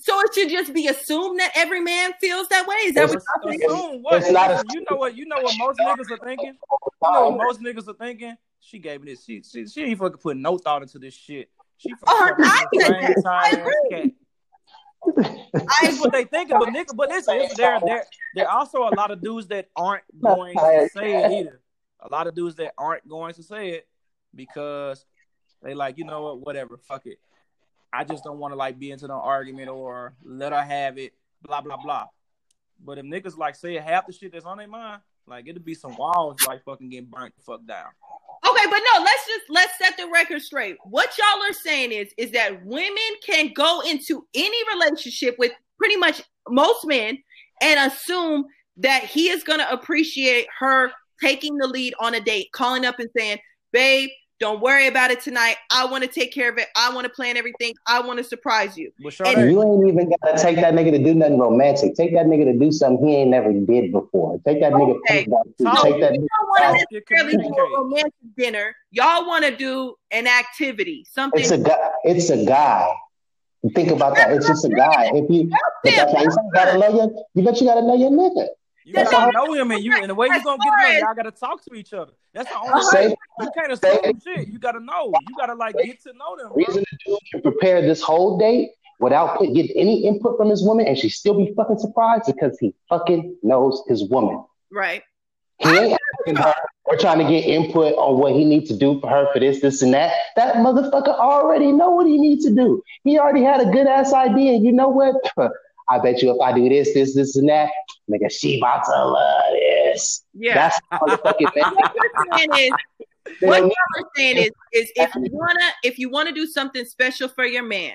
so it should just be assumed that every man feels that way. Is that what y'all think? assume what? It's not you know what? You know what most niggas are thinking. You know what most niggas are thinking. She gave me this. She she, she ain't fucking put no thought into this shit. She fucking Oh, fucking I this said lame, that. I tired ass agree. cat. That's what they think of, but nigga. But listen, there, there, there are also a lot of dudes that aren't going to say it either. A lot of dudes that aren't going to say it because they like, you know what, whatever, fuck it. I just don't want to like be into no argument or let her have it, blah blah blah. But if niggas like say half the shit that's on their mind, like it'll be some walls like fucking getting burnt the fuck down. Okay, but no, let's just let's set the record straight. What y'all are saying is is that women can go into any relationship with pretty much most men and assume that he is going to appreciate her taking the lead on a date, calling up and saying, "Babe, don't worry about it tonight. I want to take care of it. I want to plan everything. I want to surprise you." But And- You ain't even gotta take that nigga to do nothing romantic. Take that nigga to do something he ain't never did before. Take that nigga Okay. paintball. Talk. Take that You don't want to to necessarily do a romantic dinner. Y'all want to do an activity, something. It's a guy. It's a guy. Think about that. It's just a guy. If you, but that's why you gotta know your. You bet you gotta know your nigga. You That's gotta all- know him, and you and the way you're gonna get to know, y'all gotta talk to each other. That's the only way. You can't say- assume shit. You gotta know. You gotta like get to know them. bro. reason the dude can prepare this whole date without put, getting any input from his woman, and she still be fucking surprised because he fucking knows his woman. right. He ain't asking her or trying to get input on what he needs to do for her for this, this, and that. That motherfucker already know what he needs to do. He already had a good ass idea. You know what? I bet you if I do this, this, this, and that, nigga, she about to love this. Yeah. That's motherfucking man. what you're saying is, what you're saying is is if you wanna if you wanna do something special for your man,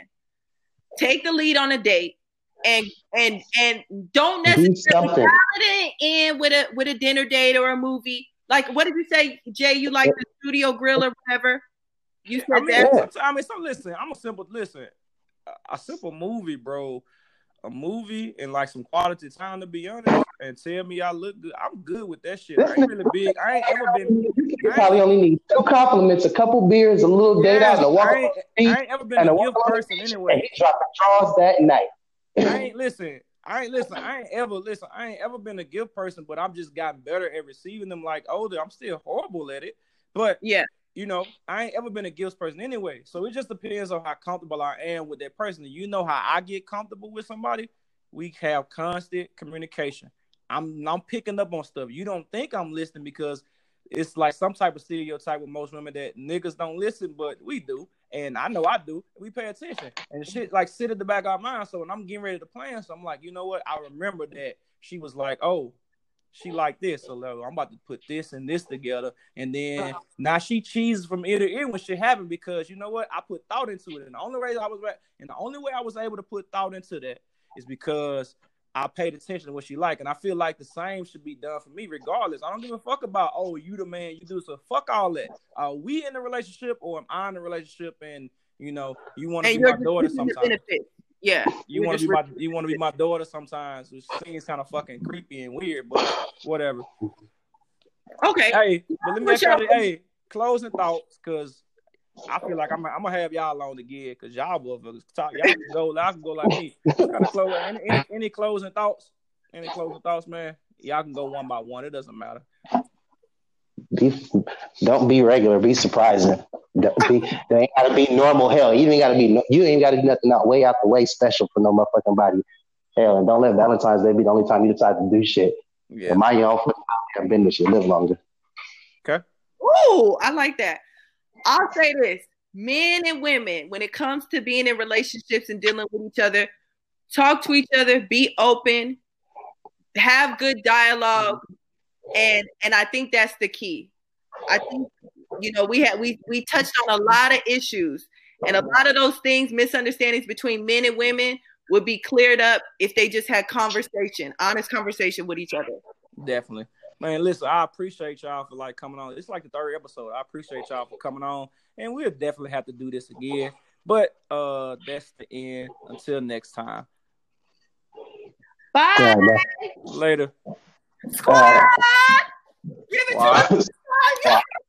take the lead on a date and and and don't necessarily something. dial it in with a with a dinner date or a movie. Like what did you say, Jay? You like the studio grill or whatever? You said I mean, that. So- I mean, so listen. I'm a simple listen. A, a simple movie, bro. A movie and like some quality time to be honest, and tell me I look good. I'm good with that shit. I ain't really big. I ain't ever been. You probably only need two compliments, a couple beers, a little date out, and a walk I on ain't, the beach, I ain't ever been and a a walk gift person beach, and anyway. he dropping draws that night. I ain't listen. I ain't listen. I ain't ever listen. I ain't ever been a gift person, but I'm just gotten better at receiving them. Like older, I'm still horrible at it, but Yeah. You know, I ain't ever been a gifts person anyway. So it just depends on how comfortable I am with that person. You know how I get comfortable with somebody? We have constant communication. I'm I'm picking up on stuff. You don't think I'm listening because it's like some type of stereotype with most women that niggas don't listen, but we do. And I know I do. We pay attention. And shit like sit at the back of our mind. So when I'm getting ready to plan, so I'm like, you know what? I remember that she was like, oh, she like this. So I'm about to put this and this together. And then now she cheeses from ear to ear when shit happened because you know what? I put thought into it. And the only way I was and the only way I was able to put thought into that is because I paid attention to what she like. And I feel like the same should be done for me regardless. I don't give a fuck about, oh, you the man, you do so fuck all that. Are we in a relationship or am I in a relationship and you know, you want to be my daughter sometimes. Yeah. You want to be my you want to be my daughter sometimes, which seems kind of fucking creepy and weird, but whatever. Okay. Hey, but let me ask y'all, hey, closing thoughts, cause I feel like I'm, I'm gonna have y'all on again, cause y'all motherfuckers talk, y'all can go, y'all can go like me. Kind of close, any, any, any closing thoughts? Any closing thoughts, man? Y'all can go one by one. It doesn't matter. Be, don't be regular. Be surprising. Don't be, they ain't gotta be normal. Hell, you ain't gotta be. You ain't gotta do nothing out way out the way special for no motherfucking body. Hell, and don't let Valentine's Day be the only time you decide to do shit. Yeah. And mind your own fucking business. You live longer. Okay. Ooh, I like that. I'll say this men and women, when it comes to being in relationships and dealing with each other, talk to each other, be open, have good dialogue, and and I think that's the key. I think you know we had we we touched on a lot of issues, and a lot of those things, misunderstandings between men and women, would be cleared up if they just had conversation, honest conversation with each other. Definitely. Man, listen, I appreciate y'all for like coming on. It's like the third episode. I appreciate y'all for coming on. And we'll definitely have to do this again. But uh that's the end. Until next time. Bye, Yeah. Later. Squad. Give it to us.